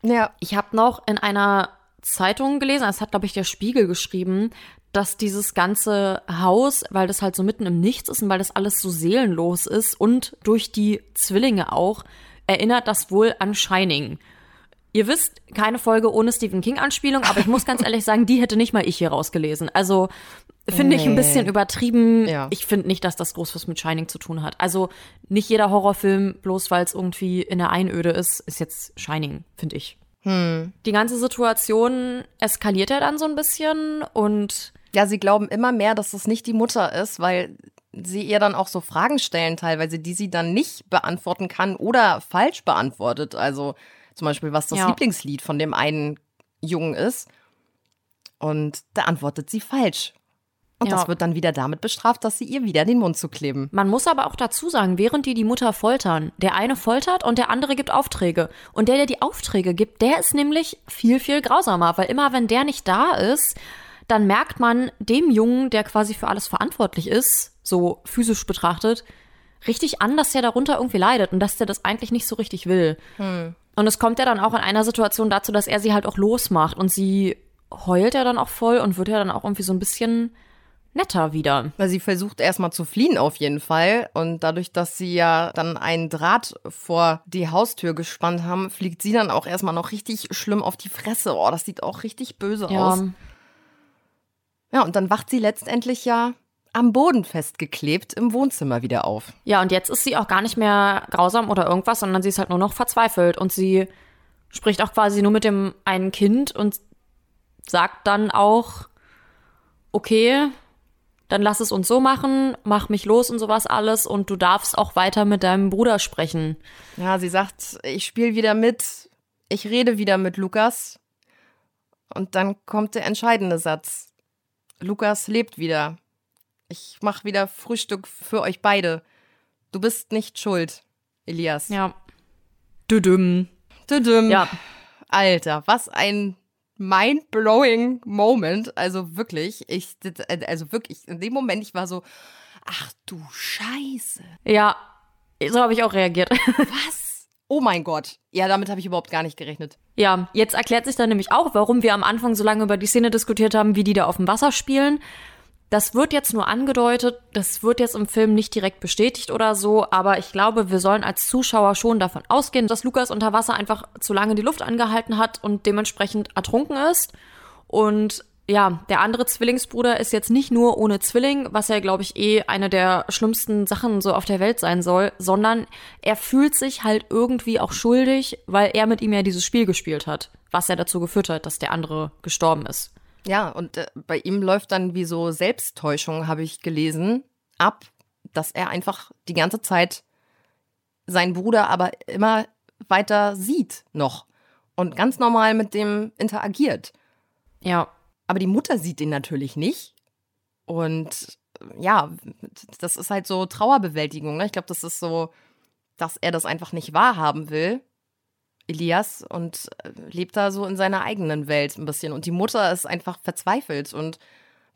Ja. ich habe noch in einer Zeitung gelesen, das hat, glaube ich, der Spiegel geschrieben, dass dieses ganze Haus, weil das halt so mitten im Nichts ist und weil das alles so seelenlos ist und durch die Zwillinge auch, erinnert das wohl an Shining. Ihr wisst, keine Folge ohne Stephen King-Anspielung, aber ich muss ganz ehrlich sagen, die hätte nicht mal ich hier rausgelesen. Also finde ich ein Nee. bisschen übertrieben. Ja. Ich finde nicht, dass das groß was mit Shining zu tun hat. Also nicht jeder Horrorfilm, bloß weil es irgendwie in der Einöde ist, ist jetzt Shining, finde ich. Die ganze Situation eskaliert ja dann so ein bisschen und Ja, sie glauben immer mehr, dass es nicht die Mutter ist, weil sie ihr dann auch so Fragen stellen, teilweise, die sie dann nicht beantworten kann oder falsch beantwortet. Also zum Beispiel, was das Ja. Lieblingslied von dem einen Jungen ist. Und da antwortet sie falsch. Und Ja. das wird dann wieder damit bestraft, dass sie ihr wieder den Mund zu kleben. man muss aber auch dazu sagen, während die die Mutter foltern, der eine foltert und der andere gibt Aufträge. Und der, der die Aufträge gibt, der ist nämlich viel, viel grausamer, weil immer wenn der nicht da ist, dann merkt man dem Jungen, der quasi für alles verantwortlich ist, so physisch betrachtet, richtig an, dass er darunter irgendwie leidet und dass der das eigentlich nicht so richtig will. Hm. Und es kommt ja dann auch in einer Situation dazu, dass er sie halt auch losmacht und sie heult ja dann auch voll und wird ja dann auch irgendwie so ein bisschen netter wieder. Weil sie versucht erstmal zu fliehen auf jeden Fall und dadurch, dass sie ja dann einen Draht vor die Haustür gespannt haben, fliegt sie dann auch erstmal noch richtig schlimm auf die Fresse. Oh, das sieht auch richtig böse ja. aus. Ja, und dann wacht sie letztendlich ja am Boden festgeklebt im Wohnzimmer wieder auf. Ja, und jetzt ist sie auch gar nicht mehr grausam oder irgendwas, sondern sie ist halt nur noch verzweifelt und sie spricht auch quasi nur mit dem einen Kind und sagt dann auch, okay, dann lass es uns so machen, mach mich los und sowas alles und du darfst auch weiter mit deinem Bruder sprechen. Ja, sie sagt, ich spiele wieder mit, ich rede wieder mit Lukas. Und dann kommt der entscheidende Satz. Lukas lebt wieder. Ich mach wieder Frühstück für euch beide. Du bist nicht schuld, Elias. Ja. Düdüm. Düdüm. Ja. Alter, was ein mind-blowing Moment. Also wirklich, ich, also wirklich, in dem Moment, ich war so, ach du Scheiße. Ja, so habe ich auch reagiert. Was? Oh mein Gott. Ja, damit habe ich überhaupt gar nicht gerechnet. Ja, jetzt erklärt sich dann nämlich auch, warum wir am Anfang so lange über die Szene diskutiert haben, wie die da auf dem Wasser spielen. Das wird jetzt nur angedeutet, das wird jetzt im Film nicht direkt bestätigt oder so, aber ich glaube, wir sollen als Zuschauer schon davon ausgehen, dass Lukas unter Wasser einfach zu lange die Luft angehalten hat und dementsprechend ertrunken ist. Und ja, der andere Zwillingsbruder ist jetzt nicht nur ohne Zwilling, was ja, glaube ich, eh eine der schlimmsten Sachen so auf der Welt sein soll, sondern er fühlt sich halt irgendwie auch schuldig, weil er mit ihm ja dieses Spiel gespielt hat, was ja dazu geführt hat, dass der andere gestorben ist. Ja, und äh, bei ihm läuft dann wie so Selbsttäuschung, habe ich gelesen, ab, dass er einfach die ganze Zeit seinen Bruder aber immer weiter sieht noch und ganz normal mit dem interagiert. Ja. Aber die Mutter sieht ihn natürlich nicht. Und ja, das ist halt so Trauerbewältigung. Ne? Ich glaube, das ist so, dass er das einfach nicht wahrhaben will. Elias und äh, lebt da so in seiner eigenen Welt ein bisschen. Und die Mutter ist einfach verzweifelt und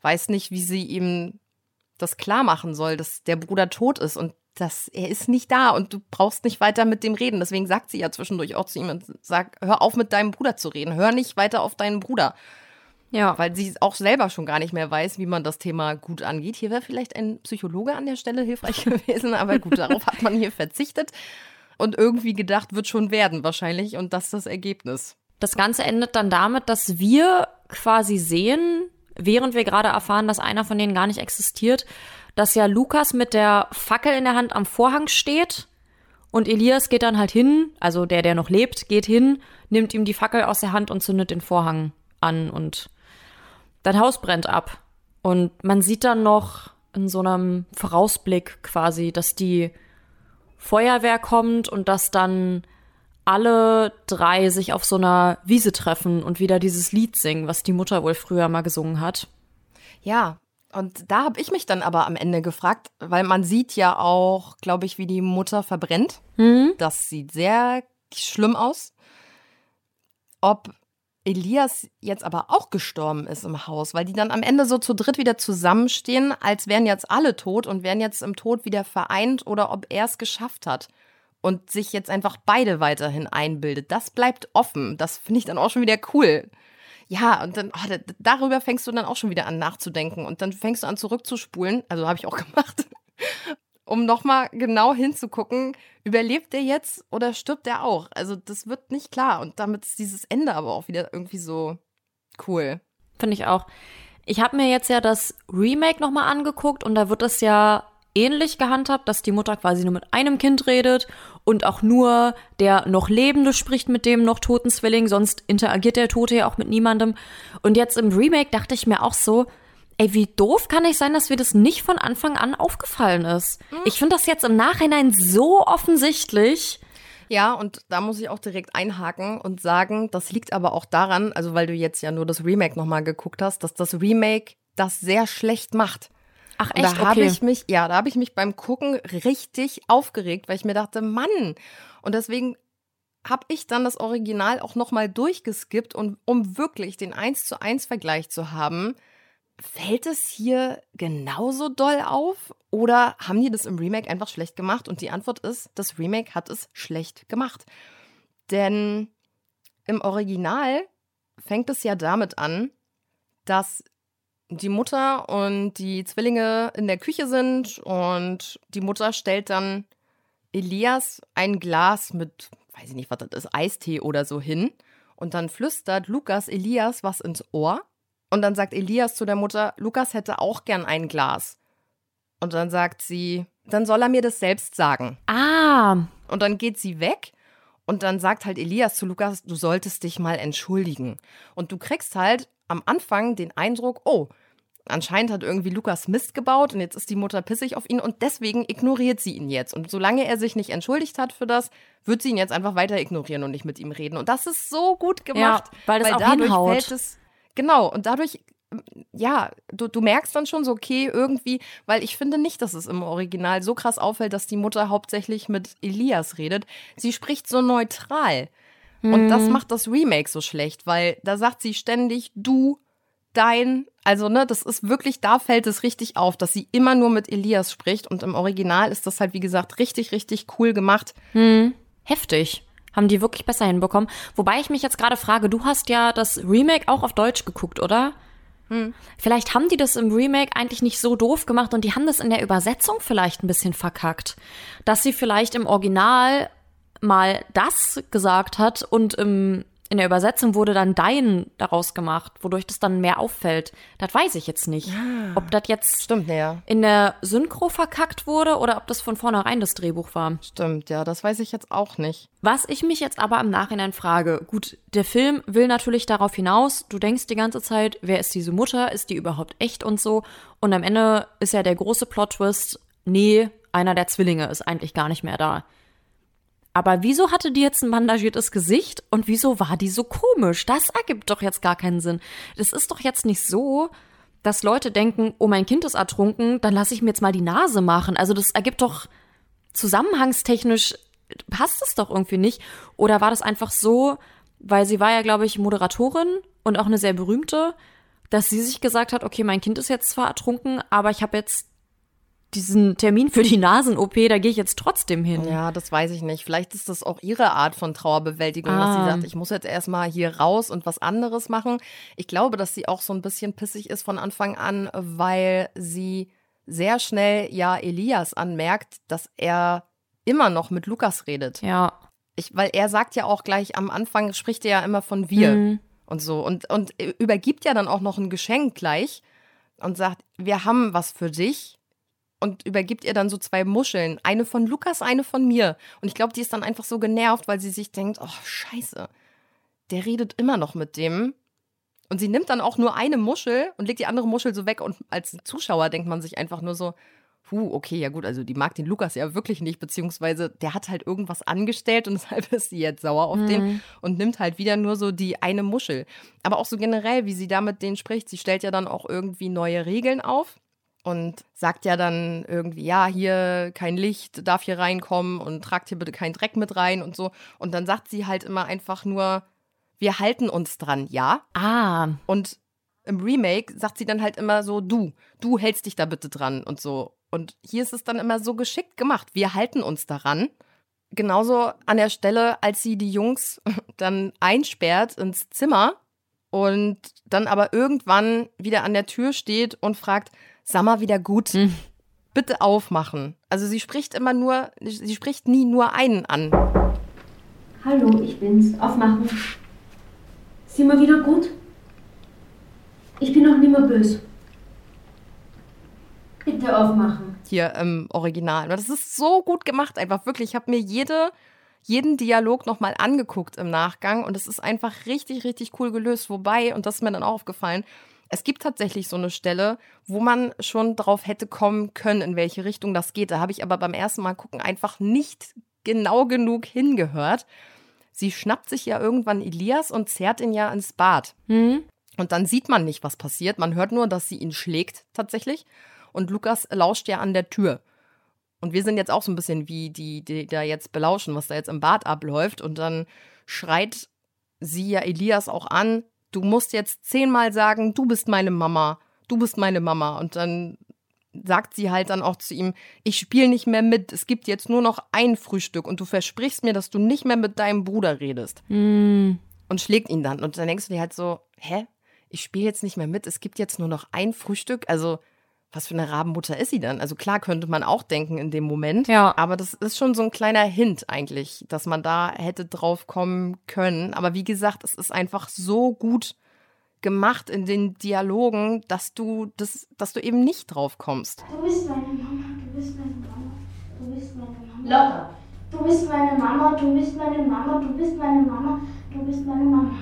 weiß nicht, wie sie ihm das klar machen soll, dass der Bruder tot ist und dass er ist nicht da und du brauchst nicht weiter mit dem reden. Deswegen sagt sie ja zwischendurch auch zu ihm und sagt, hör auf mit deinem Bruder zu reden, hör nicht weiter auf deinen Bruder. Ja. Weil sie auch selber schon gar nicht mehr weiß, wie man das Thema gut angeht. Hier wäre vielleicht ein Psychologe an der Stelle hilfreich gewesen, aber gut, darauf hat man hier verzichtet und irgendwie gedacht, wird schon werden wahrscheinlich und das ist das Ergebnis. Das Ganze endet dann damit, dass wir quasi sehen, während wir gerade erfahren, dass einer von denen gar nicht existiert, dass ja Lukas mit der Fackel in der Hand am Vorhang steht und Elias geht dann halt hin, also der, der noch lebt, geht hin, nimmt ihm die Fackel aus der Hand und zündet den Vorhang an und das Haus brennt ab. Und man sieht dann noch in so einem Vorausblick quasi, dass die Feuerwehr kommt und dass dann alle drei sich auf so einer Wiese treffen und wieder dieses Lied singen, was die Mutter wohl früher mal gesungen hat. Ja, und da habe ich mich dann aber am Ende gefragt, weil man sieht ja auch, glaube ich, wie die Mutter verbrennt. Mhm. Das sieht sehr schlimm aus. Ob Elias jetzt aber auch gestorben ist im Haus, weil die dann am Ende so zu dritt wieder zusammenstehen, als wären jetzt alle tot und wären jetzt im Tod wieder vereint oder ob er es geschafft hat und sich jetzt einfach beide weiterhin einbildet. Das bleibt offen. Das finde ich dann auch schon wieder cool. Ja, und dann oh, darüber fängst du dann auch schon wieder an nachzudenken und dann fängst du an zurückzuspulen. Also habe ich auch gemacht um nochmal genau hinzugucken, überlebt er jetzt oder stirbt er auch? Also das wird nicht klar und damit ist dieses Ende aber auch wieder irgendwie so cool. Finde ich auch. Ich habe mir jetzt ja das Remake nochmal angeguckt und da wird es ja ähnlich gehandhabt, dass die Mutter quasi nur mit einem Kind redet und auch nur der noch Lebende spricht mit dem noch toten Zwilling, sonst interagiert der Tote ja auch mit niemandem. Und jetzt im Remake dachte ich mir auch so, Ey, wie doof kann ich sein, dass mir das nicht von Anfang an aufgefallen ist? Mhm. Ich finde das jetzt im Nachhinein so offensichtlich. Ja, und da muss ich auch direkt einhaken und sagen, das liegt aber auch daran, also weil du jetzt ja nur das Remake nochmal geguckt hast, dass das Remake das sehr schlecht macht. Ach echt? Und da habe ich mich, ja, da habe ich mich beim Gucken richtig aufgeregt, weil ich mir dachte, Mann. Und deswegen habe ich dann das Original auch nochmal durchgeskippt und um wirklich den 1 zu 1 Vergleich zu haben, fällt es hier genauso doll auf oder haben die das im Remake einfach schlecht gemacht? Und die Antwort ist, das Remake hat es schlecht gemacht. Denn im Original fängt es ja damit an, dass die Mutter und die Zwillinge in der Küche sind und die Mutter stellt dann Elias ein Glas mit, weiß ich nicht, was das ist, Eistee oder so hin. Und dann flüstert Lukas Elias was ins Ohr. Und dann sagt Elias zu der Mutter, Lukas hätte auch gern ein Glas. Und dann sagt sie, dann soll er mir das selbst sagen. Ah. Und dann geht sie weg. Und dann sagt halt Elias zu Lukas, du solltest dich mal entschuldigen. Und du kriegst halt am Anfang den Eindruck, oh, anscheinend hat irgendwie Lukas Mist gebaut und jetzt ist die Mutter pissig auf ihn und deswegen ignoriert sie ihn jetzt. Und solange er sich nicht entschuldigt hat für das, wird sie ihn jetzt einfach weiter ignorieren und nicht mit ihm reden. Und das ist so gut gemacht, ja, weil, das weil auch dadurch hinhaut. fällt es genau und dadurch ja, du, du merkst dann schon so, okay, irgendwie, weil ich finde nicht, dass es im Original so krass auffällt, dass die Mutter hauptsächlich mit Elias redet. Sie spricht so neutral. Und das Mhm. macht das Remake so schlecht, weil da sagt sie ständig du, dein. Also, ne, das ist wirklich, da fällt es richtig auf, dass sie immer nur mit Elias spricht. Und im Original ist das halt, wie gesagt, richtig, richtig cool gemacht. Hm. Heftig. Haben die wirklich besser hinbekommen. Wobei ich mich jetzt gerade frage, du hast ja das Remake auch auf Deutsch geguckt, oder? Hm. Vielleicht haben die das im Remake eigentlich nicht so doof gemacht und die haben das in der Übersetzung vielleicht ein bisschen verkackt. Dass sie vielleicht im Original mal das gesagt hat und im, in der Übersetzung wurde dann dein daraus gemacht, wodurch das dann mehr auffällt. Das weiß ich jetzt nicht. Ob das jetzt Stimmt, ja. in der Synchro verkackt wurde oder ob das von vornherein das Drehbuch war. Stimmt, ja, das weiß ich jetzt auch nicht. Was ich mich jetzt aber im Nachhinein frage, gut, der Film will natürlich darauf hinaus, du denkst die ganze Zeit, wer ist diese Mutter, ist die überhaupt echt und so. Und am Ende ist ja der große Plot-Twist, nee, einer der Zwillinge ist eigentlich gar nicht mehr da. Aber wieso hatte die jetzt ein bandagiertes Gesicht und wieso war die so komisch? Das ergibt doch jetzt gar keinen Sinn. Das ist doch jetzt nicht so, dass Leute denken, oh, mein Kind ist ertrunken, dann lasse ich mir jetzt mal die Nase machen. Also das ergibt doch zusammenhangstechnisch passt es doch irgendwie nicht. Oder war das einfach so, weil sie war ja, glaube ich, Moderatorin und auch eine sehr berühmte, dass sie sich gesagt hat, okay, mein Kind ist jetzt zwar ertrunken, aber ich habe jetzt diesen Termin für die Nasen-OP, da gehe ich jetzt trotzdem hin. Ja, das weiß ich nicht. Vielleicht ist das auch ihre Art von Trauerbewältigung, dass sie Ah. sagt, ich muss jetzt erstmal hier raus und was anderes machen. Ich glaube, dass sie auch so ein bisschen pissig ist von Anfang an, weil sie sehr schnell ja Elias anmerkt, dass er immer noch mit Lukas redet. Ja. Ich, weil er sagt ja auch gleich am Anfang, spricht er ja immer von wir Mhm. und so und, und übergibt ja dann auch noch ein Geschenk gleich und sagt, wir haben was für dich und übergibt ihr dann so zwei Muscheln. Eine von Lukas, eine von mir. Und ich glaube, die ist dann einfach so genervt, weil sie sich denkt, oh scheiße, der redet immer noch mit dem. Und sie nimmt dann auch nur eine Muschel und legt die andere Muschel so weg. Und als Zuschauer denkt man sich einfach nur so, Puh, okay, ja gut, also die mag den Lukas ja wirklich nicht, beziehungsweise der hat halt irgendwas angestellt und deshalb ist sie jetzt sauer auf den Mhm. und nimmt halt wieder nur so die eine Muschel. Aber auch so generell, wie sie da mit denen spricht, sie stellt ja dann auch irgendwie neue Regeln auf und sagt ja dann irgendwie, ja, hier kein Licht darf hier reinkommen und tragt hier bitte keinen Dreck mit rein und so. Und dann sagt sie halt immer einfach nur, wir halten uns dran, ja. Ah. Und im Remake sagt sie dann halt immer so, du, du hältst dich da bitte dran und so. Und hier ist es dann immer so geschickt gemacht. Wir halten uns daran. Genauso an der Stelle, als sie die Jungs dann einsperrt ins Zimmer und dann aber irgendwann wieder an der Tür steht und fragt, sag mal wieder gut, bitte aufmachen. Also sie spricht immer nur, sie spricht nie nur einen an. Hallo, ich bin's. Aufmachen. Sind wir wieder gut? Ich bin noch nicht mehr böse. Bitte aufmachen. hier im Original. Und das ist so gut gemacht, einfach wirklich. Ich habe mir jede, jeden Dialog nochmal angeguckt im Nachgang und es ist einfach richtig, richtig cool gelöst. Wobei, und das ist mir dann auch aufgefallen, es gibt tatsächlich so eine Stelle, wo man schon drauf hätte kommen können, in welche Richtung das geht. Da habe ich aber beim ersten Mal gucken einfach nicht genau genug hingehört. Sie schnappt sich ja irgendwann Elias und zerrt ihn ja ins Bad. Hm? Und dann sieht man nicht, was passiert. Man hört nur, dass sie ihn schlägt tatsächlich. Und Lukas lauscht ja an der Tür. Und wir sind jetzt auch so ein bisschen wie die, die da jetzt belauschen, was da jetzt im Bad abläuft. Und dann schreit sie ja Elias auch an, du musst jetzt zehnmal sagen, du bist meine Mama. du bist meine Mama. Und dann sagt sie halt dann auch zu ihm, ich spiele nicht mehr mit, es gibt jetzt nur noch ein Frühstück und du versprichst mir, dass du nicht mehr mit deinem Bruder redest. Mm. Und schlägt ihn dann. Und dann denkst du dir halt so, hä? Ich spiele jetzt nicht mehr mit, es gibt jetzt nur noch ein Frühstück. Also, was für eine Rabenmutter ist sie dann? Also klar könnte man auch denken in dem Moment. Ja. Aber das ist schon so ein kleiner Hint eigentlich, dass man da hätte drauf kommen können. Aber wie gesagt, es ist einfach so gut gemacht in den Dialogen, dass du das, dass du eben nicht drauf kommst. Du bist meine Mama, du bist meine Mama, du bist meine Mama. Locker. Du bist meine Mama, du bist meine Mama, du bist meine Mama, du bist meine Mama.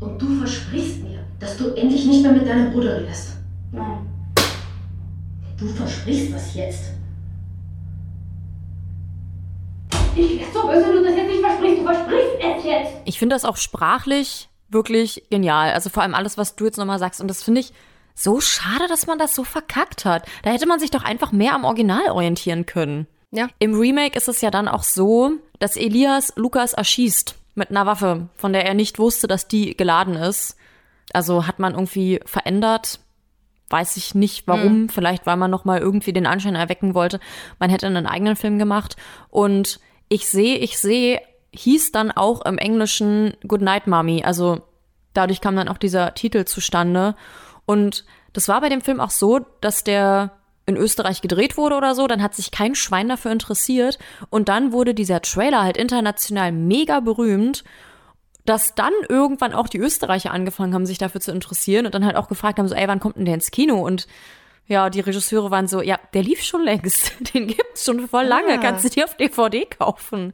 Und du versprichst mir, dass du endlich nicht mehr mit deinem Bruder redest. Nein. Du versprichst das jetzt. Ich werde so böse, wenn du das jetzt nicht versprichst. Du versprichst es jetzt. Ich finde das auch sprachlich wirklich genial. Also vor allem alles, was du jetzt nochmal sagst. Und das finde ich so schade, dass man das so verkackt hat. Da hätte man sich doch einfach mehr am Original orientieren können. Ja. Im Remake ist es ja dann auch so, dass Elias Lukas erschießt mit einer Waffe, von der er nicht wusste, dass die geladen ist. Also hat man irgendwie verändert. Weiß ich nicht warum. Mhm. Vielleicht, weil man nochmal irgendwie den Anschein erwecken wollte, man hätte einen eigenen Film gemacht. Und ich sehe, ich sehe, hieß dann auch im Englischen Good Night Mommy. Also dadurch kam dann auch dieser Titel zustande. Und das war bei dem Film auch so, dass der in Österreich gedreht wurde oder so, dann hat sich kein Schwein dafür interessiert und dann wurde dieser Trailer halt international mega berühmt, dass dann irgendwann auch die Österreicher angefangen haben, sich dafür zu interessieren und dann halt auch gefragt haben, so, ey, wann kommt denn der ins Kino? Und ja, die Regisseure waren so, ja, der lief schon längst, den gibt's schon voll lange, Ah. kannst du dir auf DVD kaufen.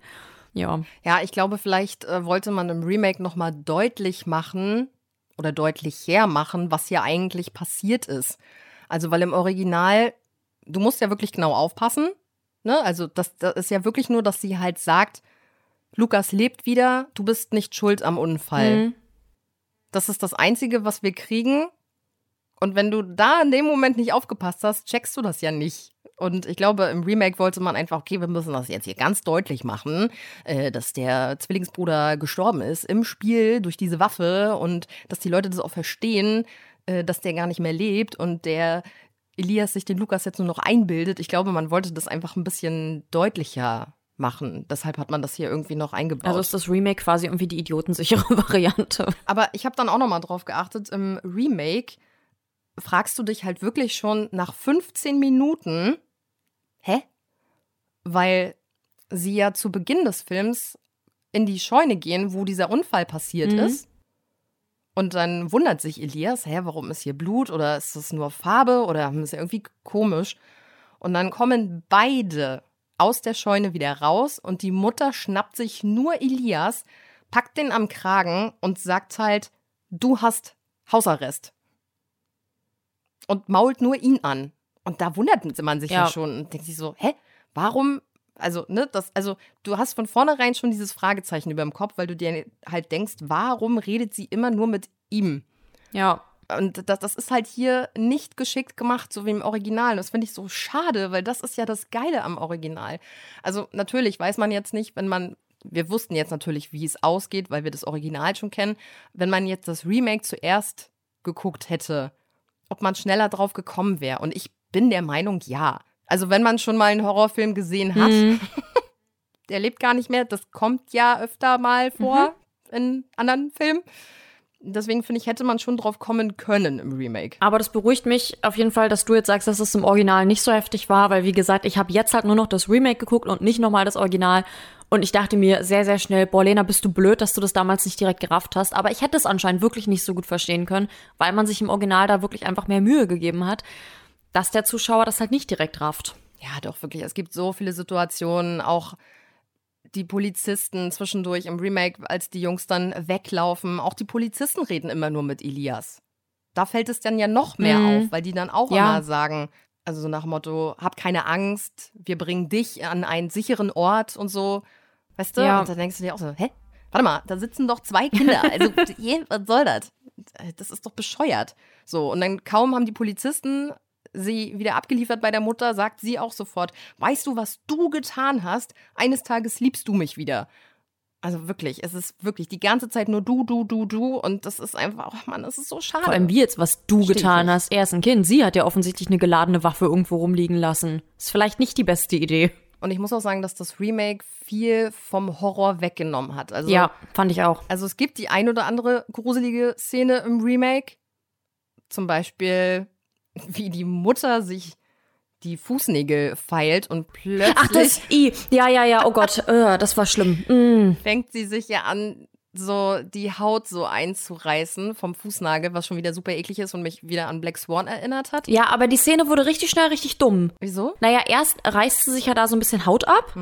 Ja. Ja, ich glaube, vielleicht äh, wollte man im Remake nochmal deutlich machen oder deutlicher machen, was hier eigentlich passiert ist. Also, weil im Original, du musst ja wirklich genau aufpassen. Ne? Also, das, das ist ja wirklich nur, dass sie halt sagt, Lukas lebt wieder, du bist nicht schuld am Unfall. Mhm. Das ist das Einzige, was wir kriegen. Und wenn du da in dem Moment nicht aufgepasst hast, checkst du das ja nicht. Und ich glaube, im Remake wollte man einfach, okay, wir müssen das jetzt hier ganz deutlich machen, äh, dass der Zwillingsbruder gestorben ist im Spiel durch diese Waffe und dass die Leute das auch verstehen, äh, dass der gar nicht mehr lebt und der Elias sich den Lukas jetzt nur noch einbildet. Ich glaube, man wollte das einfach ein bisschen deutlicher machen. Deshalb hat man das hier irgendwie noch eingebaut. Also ist das Remake quasi irgendwie die idiotensichere Variante. Aber ich habe dann auch noch mal drauf geachtet, im Remake fragst du dich halt wirklich schon nach 15 Minuten, hä? Weil sie ja zu Beginn des Films in die Scheune gehen, wo dieser Unfall passiert Mhm. ist. Und dann wundert sich Elias, hä, warum ist hier Blut oder ist das nur Farbe oder ist ja irgendwie komisch. Und dann kommen beide aus der Scheune wieder raus und die Mutter schnappt sich nur Elias, packt den am Kragen und sagt halt, du hast Hausarrest. Und mault nur ihn an. Und da wundert man sich ja, Ja. schon und denkt sich so, hä, warum? Also, ne, das, also, du hast von vornherein schon dieses Fragezeichen über dem Kopf, weil du dir halt denkst, warum redet sie immer nur mit ihm? Ja. Und das, das ist halt hier nicht geschickt gemacht, so wie im Original. Das finde ich so schade, weil das ist ja das Geile am Original. Also natürlich weiß man jetzt nicht, wenn man, wir wussten jetzt natürlich, wie es ausgeht, weil wir das Original schon kennen. Wenn man jetzt das Remake zuerst geguckt hätte, ob man schneller drauf gekommen wäre. Und ich bin der Meinung, ja. Also wenn man schon mal einen Horrorfilm gesehen hat, Mhm. der lebt gar nicht mehr. Das kommt ja öfter mal vor in anderen Filmen. Deswegen finde ich, hätte man schon drauf kommen können im Remake. Aber das beruhigt mich auf jeden Fall, dass du jetzt sagst, dass es im Original nicht so heftig war, weil wie gesagt, ich habe jetzt halt nur noch das Remake geguckt und nicht nochmal das Original. Und ich dachte mir sehr, sehr schnell, boah, Lena, bist du blöd, dass du das damals nicht direkt gerafft hast. Aber ich hätte es anscheinend wirklich nicht so gut verstehen können, weil man sich im Original da wirklich einfach mehr Mühe gegeben hat, dass der Zuschauer das halt nicht direkt rafft. Ja, doch, wirklich. Es gibt so viele Situationen, auch die Polizisten zwischendurch im Remake, als die Jungs dann weglaufen. Auch die Polizisten reden immer nur mit Elias. Da fällt es dann ja noch mehr Mhm. auf, weil die dann auch Ja. immer sagen, also so nach dem Motto, hab keine Angst, wir bringen dich an einen sicheren Ort und so. Weißt du? Ja. Und dann denkst du dir auch so, hä? Warte mal, da sitzen doch zwei Kinder. Also, was soll das? Das ist doch bescheuert. So, und dann kaum haben die Polizisten sie wieder abgeliefert bei der Mutter, sagt sie auch sofort, weißt du, was du getan hast? Eines Tages liebst du mich wieder. Also wirklich, es ist wirklich die ganze Zeit nur du, du, du, du und das ist einfach, oh Mann, das ist so schade. Vor allem wie jetzt, was du Versteh getan ich hast. Er ist ein Kind. Sie hat ja offensichtlich eine geladene Waffe irgendwo rumliegen lassen. Ist vielleicht nicht die beste Idee. Und ich muss auch sagen, dass das Remake viel vom Horror weggenommen hat. Also, Ja, fand ich auch. Also es gibt die ein oder andere gruselige Szene im Remake. Zum Beispiel, wie die Mutter sich die Fußnägel feilt und plötzlich Ach, das, i, ja, ja, ja, oh Gott, äh, das war schlimm. Mm. fängt sie sich ja an, so die Haut so einzureißen vom Fußnagel, was schon wieder super eklig ist und mich wieder an Black Swan erinnert hat. Ja, aber die Szene wurde richtig schnell richtig dumm. Wieso? Naja, erst reißt sie sich ja da so ein bisschen Haut ab.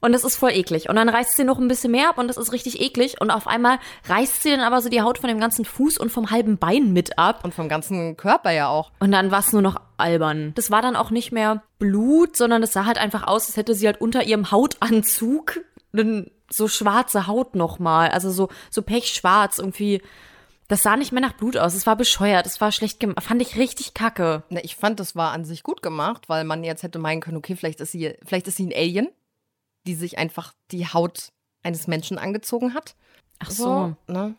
Und das ist voll eklig. Und dann reißt sie noch ein bisschen mehr ab und das ist richtig eklig. Und auf einmal reißt sie dann aber so die Haut von dem ganzen Fuß und vom halben Bein mit ab. Und vom ganzen Körper ja auch. Und dann war es nur noch albern. Das war dann auch nicht mehr Blut, sondern es sah halt einfach aus, als hätte sie halt unter ihrem Hautanzug so schwarze Haut nochmal. Also so, so pechschwarz irgendwie. Das sah nicht mehr nach Blut aus. Es war bescheuert. Es war schlecht gemacht. Fand ich richtig kacke. Na, ich fand, das war an sich gut gemacht, weil man jetzt hätte meinen können, okay, vielleicht ist sie, vielleicht ist sie ein Alien, die sich einfach die Haut eines Menschen angezogen hat. Ach so. ne?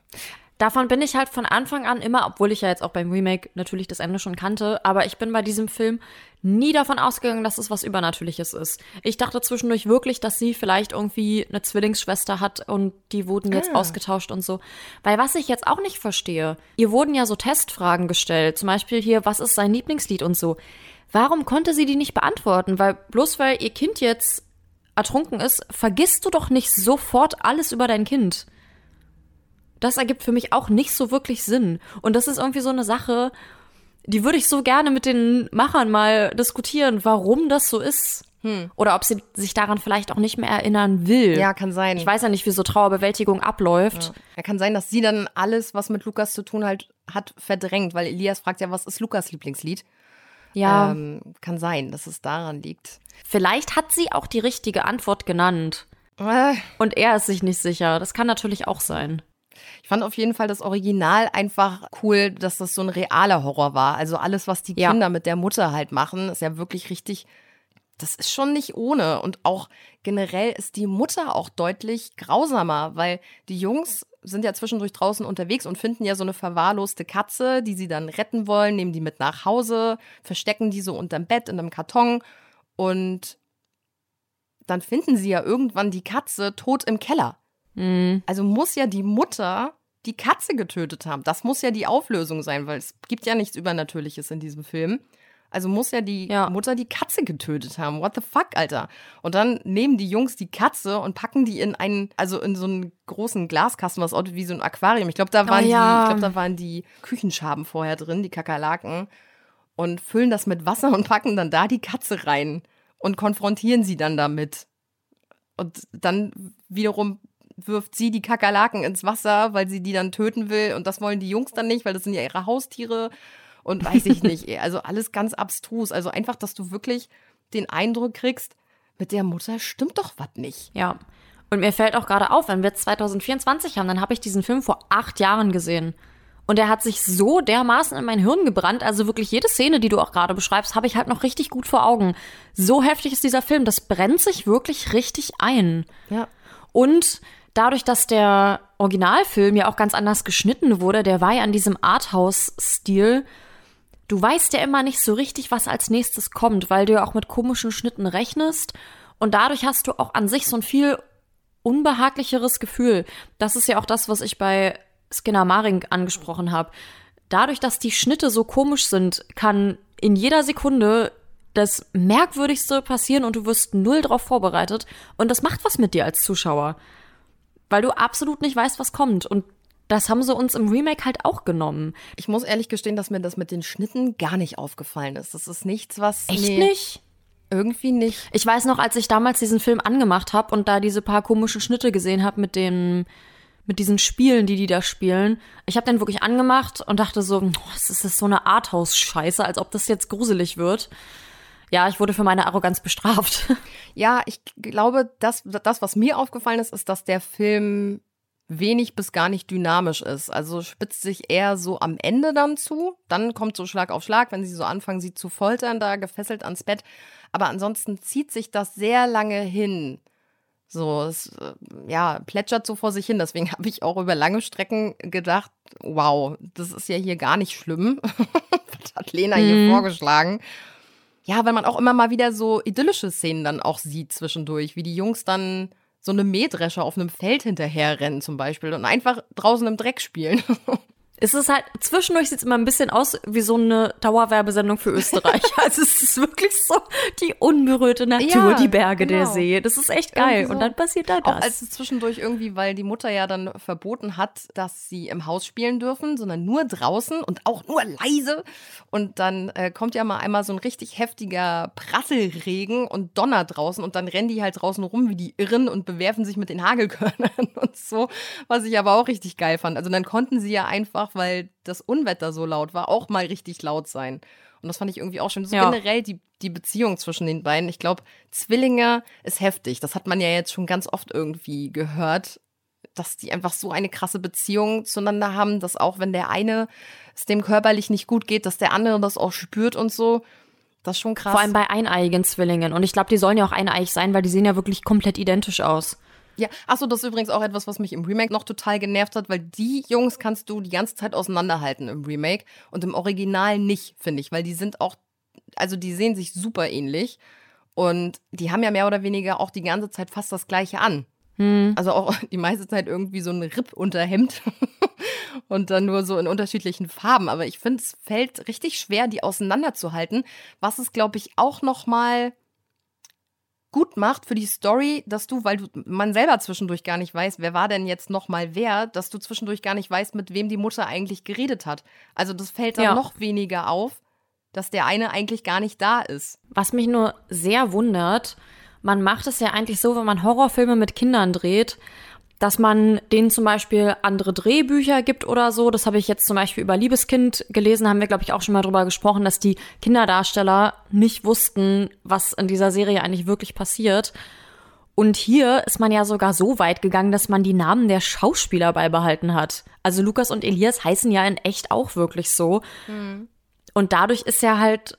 Davon bin ich halt von Anfang an immer, obwohl ich ja jetzt auch beim Remake natürlich das Ende schon kannte, aber ich bin bei diesem Film nie davon ausgegangen, dass es was Übernatürliches ist. Ich dachte zwischendurch wirklich, dass sie vielleicht irgendwie eine Zwillingsschwester hat und die wurden jetzt Ah. ausgetauscht und so. Weil was ich jetzt auch nicht verstehe, ihr wurden ja so Testfragen gestellt, zum Beispiel hier, was ist sein Lieblingslied und so. Warum konnte sie die nicht beantworten? Weil bloß weil ihr Kind jetzt ertrunken ist, vergisst du doch nicht sofort alles über dein Kind das ergibt für mich auch nicht so wirklich Sinn. Und das ist irgendwie so eine Sache, die würde ich so gerne mit den Machern mal diskutieren, warum das so ist. Oder ob sie sich daran vielleicht auch nicht mehr erinnern will. Ja, kann sein. Ich weiß ja nicht, wie so Trauerbewältigung abläuft. Ja, kann sein, dass sie dann alles, was mit Lukas zu tun halt hat, verdrängt, weil Elias fragt ja, was ist Lukas Lieblingslied? Ja, Ähm, kann sein, dass es daran liegt. vielleicht hat sie auch die richtige Antwort genannt. Äh, Und er ist sich nicht sicher. Das kann natürlich auch sein. Ich fand auf jeden Fall das Original einfach cool, dass das so ein realer Horror war. Also alles, was die Ja. Kinder mit der Mutter halt machen, ist ja wirklich richtig. Das ist schon nicht ohne. Und auch generell ist die Mutter auch deutlich grausamer, weil die Jungs sind ja zwischendurch draußen unterwegs und finden ja so eine verwahrloste Katze, die sie dann retten wollen, nehmen die mit nach Hause, verstecken die so unterm Bett in einem Karton und dann finden sie ja irgendwann die Katze tot im Keller. Mhm. Also muss ja die Mutter die Katze getötet haben. Das muss ja die Auflösung sein, weil es gibt ja nichts Übernatürliches in diesem Film. Also muss ja die Ja. Mutter die Katze getötet haben. What the fuck, Alter? Und dann nehmen die Jungs die Katze und packen die in einen, also in so einen großen Glaskasten, was aussieht wie so ein Aquarium. Ich glaube, da waren ja. die, ich glaube, da waren die Küchenschaben vorher drin, die Kakerlaken, und füllen das mit Wasser und packen dann da die Katze rein und konfrontieren sie dann damit. Und dann wiederum wirft sie die Kakerlaken ins Wasser, weil sie die dann töten will. Und das wollen die Jungs dann nicht, weil das sind ja ihre Haustiere. Und weiß ich nicht. ey. Also alles ganz abstrus. Also einfach, dass du wirklich den Eindruck kriegst, mit der Mutter stimmt doch was nicht. Ja. Und mir fällt auch gerade auf, wenn wir jetzt 2024 haben, dann habe ich diesen Film vor acht Jahren gesehen. Und er hat sich so dermaßen in mein Hirn gebrannt. Also wirklich jede Szene, die du auch gerade beschreibst, habe ich halt noch richtig gut vor Augen. So heftig ist dieser Film. Das brennt sich wirklich richtig ein. Ja. Und dadurch, dass der Originalfilm ja auch ganz anders geschnitten wurde, der war ja an diesem Arthouse-Stil. Du weißt ja immer nicht so richtig, was als nächstes kommt, weil du ja auch mit komischen Schnitten rechnest. Und dadurch hast du auch an sich so ein viel unbehaglicheres Gefühl. Das ist ja auch das, was ich bei Skinner Maring angesprochen habe. Dadurch, dass die Schnitte so komisch sind, kann in jeder Sekunde das Merkwürdigste passieren und du wirst null drauf vorbereitet. Und das macht was mit dir als Zuschauer. Weil du absolut nicht weißt, was kommt. Und das haben sie uns im Remake halt auch genommen. Ich muss ehrlich gestehen, dass mir das mit den Schnitten gar nicht aufgefallen ist. Das ist nichts, was. Echt nee, nicht? Irgendwie nicht. Ich weiß noch, als ich damals diesen Film angemacht habe und da diese paar komischen Schnitte gesehen habe mit den mit diesen Spielen, die die da spielen. Ich habe den wirklich angemacht und dachte so, oh, das ist das so eine Arthouse-Scheiße, als ob das jetzt gruselig wird. Ja, ich wurde für meine Arroganz bestraft. Ja, ich glaube, das, das, was mir aufgefallen ist, ist, dass der Film wenig bis gar nicht dynamisch ist. Also spitzt sich eher so am Ende dann zu. Dann kommt so Schlag auf Schlag, wenn sie so anfangen, sie zu foltern, da gefesselt ans Bett. Aber ansonsten zieht sich das sehr lange hin. So, es äh, ja, plätschert so vor sich hin. Deswegen habe ich auch über lange Strecken gedacht, wow, das ist ja hier gar nicht schlimm. Was hat Lena hier vorgeschlagen? Ja, weil man auch immer mal wieder so idyllische Szenen dann auch sieht zwischendurch, wie die Jungs dann so eine Mähdrescher auf einem Feld hinterherrennen zum Beispiel und einfach draußen im Dreck spielen. Es ist halt, zwischendurch sieht es immer ein bisschen aus wie so eine Dauerwerbesendung für Österreich. also es ist wirklich so die unberührte Natur, ja, die Berge, genau. der See. Das ist echt geil. So. Und dann passiert da das. Auch als es zwischendurch irgendwie, weil die Mutter ja dann verboten hat, dass sie im Haus spielen dürfen, sondern nur draußen und auch nur leise. Und dann äh, kommt ja mal einmal so ein richtig heftiger Prasselregen und Donner draußen und dann rennen die halt draußen rum wie die Irren und bewerfen sich mit den Hagelkörnern und so, was ich aber auch richtig geil fand. Also dann konnten sie ja einfach einfach weil das Unwetter so laut war, auch mal richtig laut sein. Und das fand ich irgendwie auch schön. So ja. generell die, die Beziehung zwischen den beiden. Ich glaube, Zwillinge ist heftig. Das hat man ja jetzt schon ganz oft irgendwie gehört, dass die einfach so eine krasse Beziehung zueinander haben, dass auch wenn der eine es dem körperlich nicht gut geht, dass der andere das auch spürt und so. Das ist schon krass. Vor allem bei eineiigen Zwillingen. Und ich glaube, die sollen ja auch eineig sein, weil die sehen ja wirklich komplett identisch aus. Ja, achso, das ist übrigens auch etwas, was mich im Remake noch total genervt hat, weil die Jungs kannst du die ganze Zeit auseinanderhalten im Remake und im Original nicht, finde ich, weil die sind auch, also die sehen sich super ähnlich und die haben ja mehr oder weniger auch die ganze Zeit fast das gleiche an. Hm. Also auch die meiste Zeit irgendwie so ein Ripp-Unterhemd und dann nur so in unterschiedlichen Farben. Aber ich finde, es fällt richtig schwer, die auseinanderzuhalten, was es, glaube ich, auch noch mal gut macht für die Story, dass du, weil du man selber zwischendurch gar nicht weiß, wer war denn jetzt noch mal wer, dass du zwischendurch gar nicht weißt, mit wem die Mutter eigentlich geredet hat. Also das fällt dann ja. noch weniger auf, dass der eine eigentlich gar nicht da ist. Was mich nur sehr wundert, man macht es ja eigentlich so, wenn man Horrorfilme mit Kindern dreht, dass man denen zum Beispiel andere Drehbücher gibt oder so. Das habe ich jetzt zum Beispiel über Liebeskind gelesen, haben wir, glaube ich, auch schon mal drüber gesprochen, dass die Kinderdarsteller nicht wussten, was in dieser Serie eigentlich wirklich passiert. Und hier ist man ja sogar so weit gegangen, dass man die Namen der Schauspieler beibehalten hat. Also Lukas und Elias heißen ja in echt auch wirklich so. Mhm. Und dadurch ist ja halt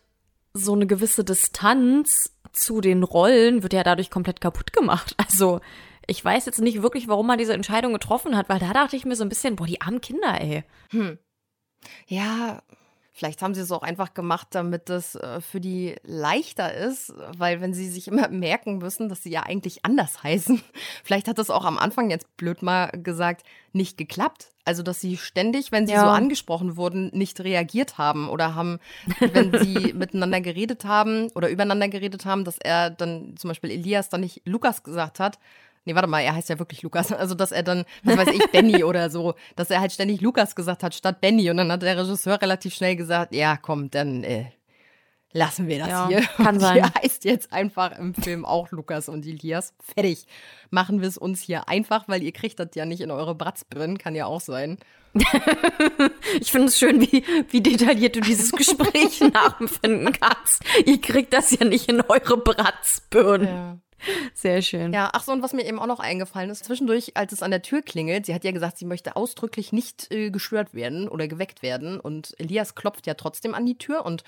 so eine gewisse Distanz zu den Rollen, wird ja dadurch komplett kaputt gemacht. Also ich weiß jetzt nicht wirklich, warum man diese Entscheidung getroffen hat, weil da dachte ich mir so ein bisschen, boah, die armen Kinder, ey. Hm. Ja, Vielleicht haben sie es auch einfach gemacht, damit es äh, für die leichter ist, weil wenn sie sich immer merken müssen, dass sie ja eigentlich anders heißen. Vielleicht hat das auch am Anfang jetzt blöd mal gesagt nicht geklappt. Also, dass sie ständig, wenn sie ja. so angesprochen wurden, nicht reagiert haben oder haben, wenn sie miteinander geredet haben oder übereinander geredet haben, dass er dann zum Beispiel Elias dann nicht Lukas gesagt hat, Nee, warte mal, er heißt ja wirklich Lukas. Also, dass er dann, was weiß ich, Benny oder so, dass er halt ständig Lukas gesagt hat statt Benny. Und dann hat der Regisseur relativ schnell gesagt, ja, komm, dann äh, lassen wir das ja, hier. Kann sein. Hier heißt jetzt einfach im Film auch Lukas und Elias. Fertig. Machen wir es uns hier einfach, weil ihr kriegt das ja nicht in eure Bratzbirnen, kann ja auch sein. ich finde es schön, wie, wie detailliert du dieses Gespräch nachempfinden kannst. Ihr kriegt das ja nicht in eure Bratzbirnen. Ja. Sehr schön. Ja, ach so, und was mir eben auch noch eingefallen ist, zwischendurch, als es an der Tür klingelt, sie hat ja gesagt, sie möchte ausdrücklich nicht äh, gestört werden oder geweckt werden. Und Elias klopft ja trotzdem an die Tür und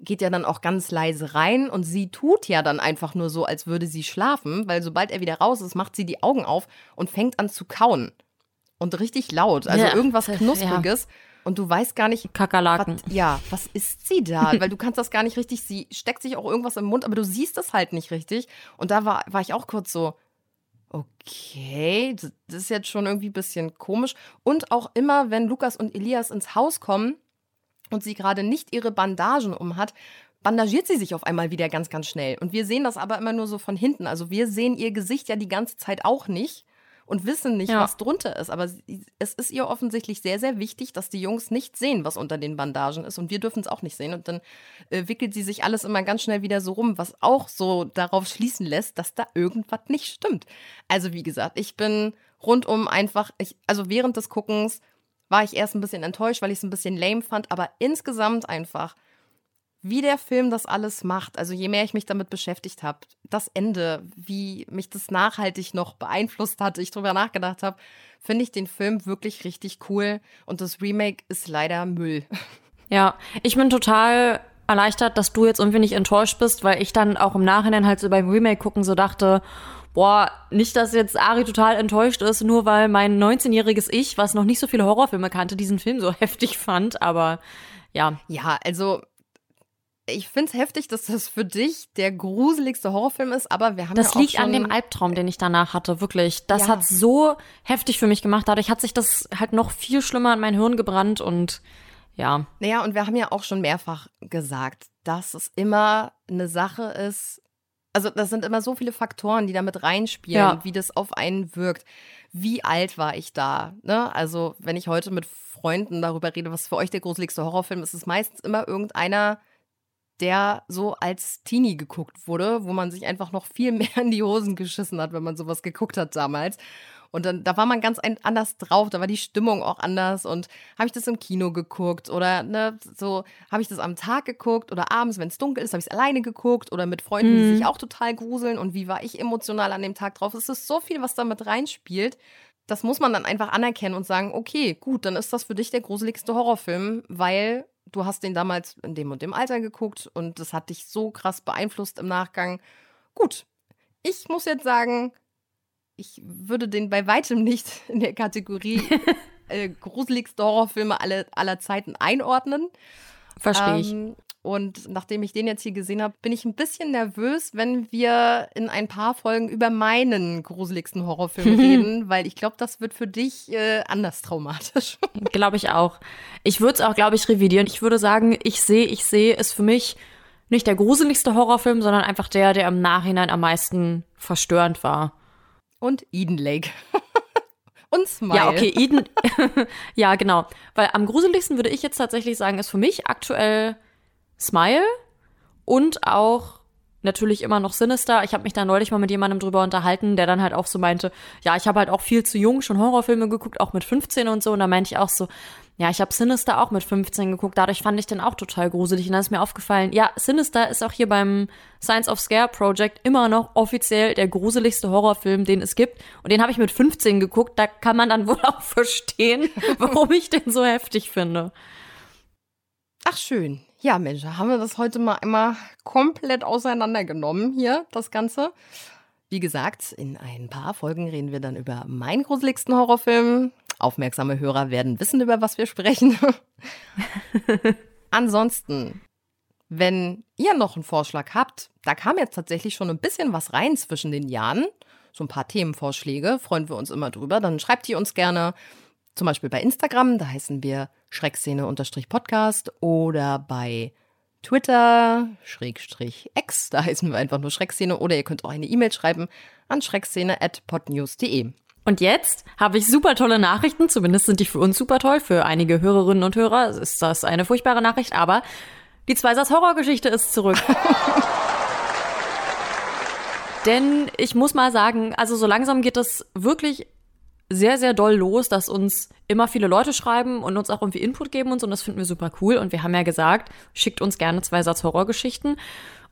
geht ja dann auch ganz leise rein und sie tut ja dann einfach nur so, als würde sie schlafen, weil sobald er wieder raus ist, macht sie die Augen auf und fängt an zu kauen. Und richtig laut, also ja, irgendwas Knuspriges. Ja. Und du weißt gar nicht. Kakerlaken. Was, ja, was ist sie da? Weil du kannst das gar nicht richtig. Sie steckt sich auch irgendwas im Mund, aber du siehst es halt nicht richtig. Und da war, war ich auch kurz so, okay, das ist jetzt schon irgendwie ein bisschen komisch. Und auch immer, wenn Lukas und Elias ins Haus kommen und sie gerade nicht ihre Bandagen um hat, bandagiert sie sich auf einmal wieder ganz, ganz schnell. Und wir sehen das aber immer nur so von hinten. Also wir sehen ihr Gesicht ja die ganze Zeit auch nicht und wissen nicht, ja. was drunter ist. Aber es ist ihr offensichtlich sehr, sehr wichtig, dass die Jungs nicht sehen, was unter den Bandagen ist. Und wir dürfen es auch nicht sehen. Und dann äh, wickelt sie sich alles immer ganz schnell wieder so rum, was auch so darauf schließen lässt, dass da irgendwas nicht stimmt. Also wie gesagt, ich bin rundum einfach, ich, also während des Guckens war ich erst ein bisschen enttäuscht, weil ich es ein bisschen lame fand, aber insgesamt einfach wie der Film das alles macht. Also je mehr ich mich damit beschäftigt habe, das Ende, wie mich das nachhaltig noch beeinflusst hat, ich drüber nachgedacht habe, finde ich den Film wirklich richtig cool. Und das Remake ist leider Müll. Ja, ich bin total erleichtert, dass du jetzt irgendwie nicht enttäuscht bist, weil ich dann auch im Nachhinein halt so beim Remake gucken so dachte, boah, nicht, dass jetzt Ari total enttäuscht ist, nur weil mein 19-jähriges Ich, was noch nicht so viele Horrorfilme kannte, diesen Film so heftig fand, aber ja. Ja, also ich finde es heftig, dass das für dich der gruseligste Horrorfilm ist, aber wir haben das ja liegt schon an dem Albtraum, den ich danach hatte, wirklich. Das Ja. hat so heftig für mich gemacht. Dadurch hat sich das halt noch viel schlimmer in mein Hirn gebrannt und ja. Naja, und wir haben ja auch schon mehrfach gesagt, dass es immer eine Sache ist. Also, das sind immer so viele Faktoren, die damit reinspielen, Ja. wie das auf einen wirkt. Wie alt war ich da? Ne? Also, wenn ich heute mit Freunden darüber rede, was für euch der gruseligste Horrorfilm ist, ist es meistens immer irgendeiner, der so als Teenie geguckt wurde, wo man sich einfach noch viel mehr in die Hosen geschissen hat, wenn man sowas geguckt hat damals. Und dann, da war man ganz anders drauf, da war die Stimmung auch anders. Und habe ich das im Kino geguckt oder ne, so habe ich das am Tag geguckt oder abends, wenn es dunkel ist, habe ich es alleine geguckt oder mit Freunden, die Mhm. sich auch total gruseln. Und wie war ich emotional an dem Tag drauf? Es ist so viel, was da mit reinspielt. Das muss man dann einfach anerkennen und sagen, okay, gut, dann ist das für dich der gruseligste Horrorfilm, weil du hast den damals in dem und dem Alter geguckt und das hat dich so krass beeinflusst im Nachgang. Gut, ich muss jetzt sagen, ich würde den bei weitem nicht in der Kategorie äh, gruseligste Horrorfilme alle, aller Zeiten einordnen. Verstehe ich. Ähm, und nachdem ich den jetzt hier gesehen habe, bin ich ein bisschen nervös, wenn wir in ein paar Folgen über meinen gruseligsten Horrorfilm reden, weil ich glaube, das wird für dich äh, anders traumatisch. Glaube ich auch. Ich würde es auch, glaube ich, revidieren. Ich würde sagen, ich sehe, ich sehe ist für mich nicht der gruseligste Horrorfilm, sondern einfach der, der im Nachhinein am meisten verstörend war. Und Eden Lake. Und Smile. Ja, okay, Eden. ja, genau. Weil am gruseligsten würde ich jetzt tatsächlich sagen, ist für mich aktuell Smile und auch natürlich immer noch Sinister. Ich habe mich da neulich mal mit jemandem drüber unterhalten, der dann halt auch so meinte, ja, ich habe halt auch viel zu jung schon Horrorfilme geguckt, auch mit 15 und so. Und da meinte ich auch so, ja, ich habe Sinister auch mit 15 geguckt. Dadurch fand ich den auch total gruselig. Und dann ist mir aufgefallen, ja, Sinister ist auch hier beim Science of Scare Project immer noch offiziell der gruseligste Horrorfilm, den es gibt. Und den habe ich mit 15 geguckt. Da kann man dann wohl auch verstehen, warum ich den so heftig finde. Ach, schön. Ja, Mensch, haben wir das heute mal einmal komplett auseinandergenommen hier, das Ganze. Wie gesagt, in ein paar Folgen reden wir dann über meinen gruseligsten Horrorfilm. Aufmerksame Hörer werden wissen, über was wir sprechen. Ansonsten, wenn ihr noch einen Vorschlag habt, da kam jetzt tatsächlich schon ein bisschen was rein zwischen den Jahren. So ein paar Themenvorschläge, freuen wir uns immer drüber. Dann schreibt die uns gerne zum Beispiel bei Instagram, da heißen wir Schreckszene-Podcast oder bei Twitter, Schrägstrich X, da heißen wir einfach nur Schreckszene oder ihr könnt auch eine E-Mail schreiben an schreckszene.podnews.de. Und jetzt habe ich super tolle Nachrichten, zumindest sind die für uns super toll. Für einige Hörerinnen und Hörer ist das eine furchtbare Nachricht, aber die Zweisatz Horrorgeschichte ist zurück. Denn ich muss mal sagen, also so langsam geht es wirklich sehr, sehr doll los, dass uns immer viele Leute schreiben und uns auch irgendwie Input geben und so. Und das finden wir super cool. Und wir haben ja gesagt, schickt uns gerne zwei Satz Horrorgeschichten.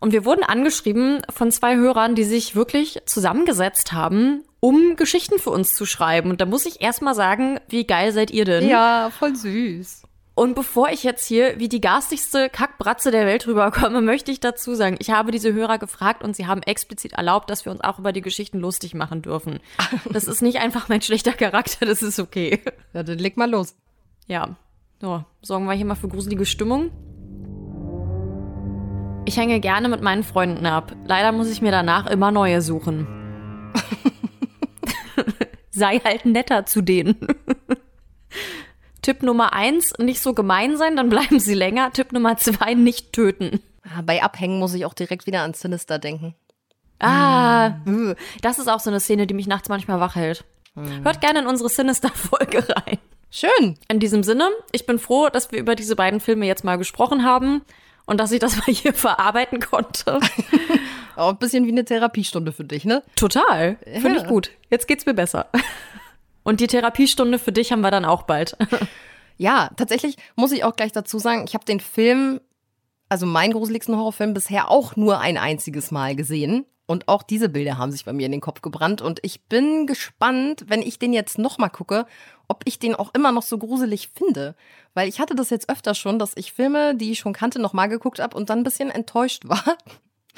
Und wir wurden angeschrieben von zwei Hörern, die sich wirklich zusammengesetzt haben, um Geschichten für uns zu schreiben. Und da muss ich erst mal sagen, wie geil seid ihr denn? Ja, voll süß. Und bevor ich jetzt hier wie die garstigste Kackbratze der Welt rüberkomme, möchte ich dazu sagen, ich habe diese Hörer gefragt und sie haben explizit erlaubt, dass wir uns auch über die Geschichten lustig machen dürfen. Das ist nicht einfach mein schlechter Charakter, das ist okay. Ja, dann leg mal los. Ja, so, sorgen wir hier mal für gruselige Stimmung. Ich hänge gerne mit meinen Freunden ab. Leider muss ich mir danach immer neue suchen. Sei halt netter zu denen. Tipp Nummer eins, nicht so gemein sein, dann bleiben sie länger. Tipp Nummer zwei, nicht töten. Ah, Bei Abhängen muss ich auch direkt wieder an Sinister denken. Ah, äh, das ist auch so eine Szene, die mich nachts manchmal wach hält. Hört gerne in unsere Sinister-Folge rein. Schön. In diesem Sinne, ich bin froh, dass wir über diese beiden Filme jetzt mal gesprochen haben und dass ich das mal hier verarbeiten konnte. Auch ein bisschen wie eine Therapiestunde für dich, ne? Total. Finde Ja. ich gut. Jetzt geht's mir besser. Und die Therapiestunde für dich haben wir dann auch bald. Ja, tatsächlich muss ich auch gleich dazu sagen, ich habe den Film, also meinen gruseligsten Horrorfilm, bisher auch nur ein einziges Mal gesehen. Und auch diese Bilder haben sich bei mir in den Kopf gebrannt. Und ich bin gespannt, wenn ich den jetzt nochmal gucke, ob ich den auch immer noch so gruselig finde. Weil ich hatte das jetzt öfter schon, dass ich Filme, die ich schon kannte, nochmal geguckt habe und dann ein bisschen enttäuscht war.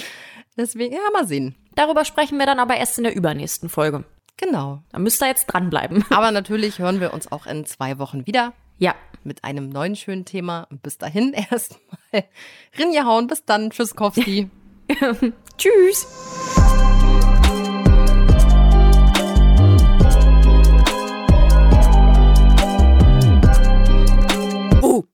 Deswegen, ja, mal sehen. Darüber sprechen wir dann aber erst in der übernächsten Folge. Genau. Da müsst ihr jetzt dranbleiben. Aber natürlich hören wir uns auch in zwei Wochen wieder. Ja. Mit einem neuen schönen Thema. Und bis dahin erstmal Rinja hauen. Bis dann. Tschüss, Kowski. Tschüss. Oh,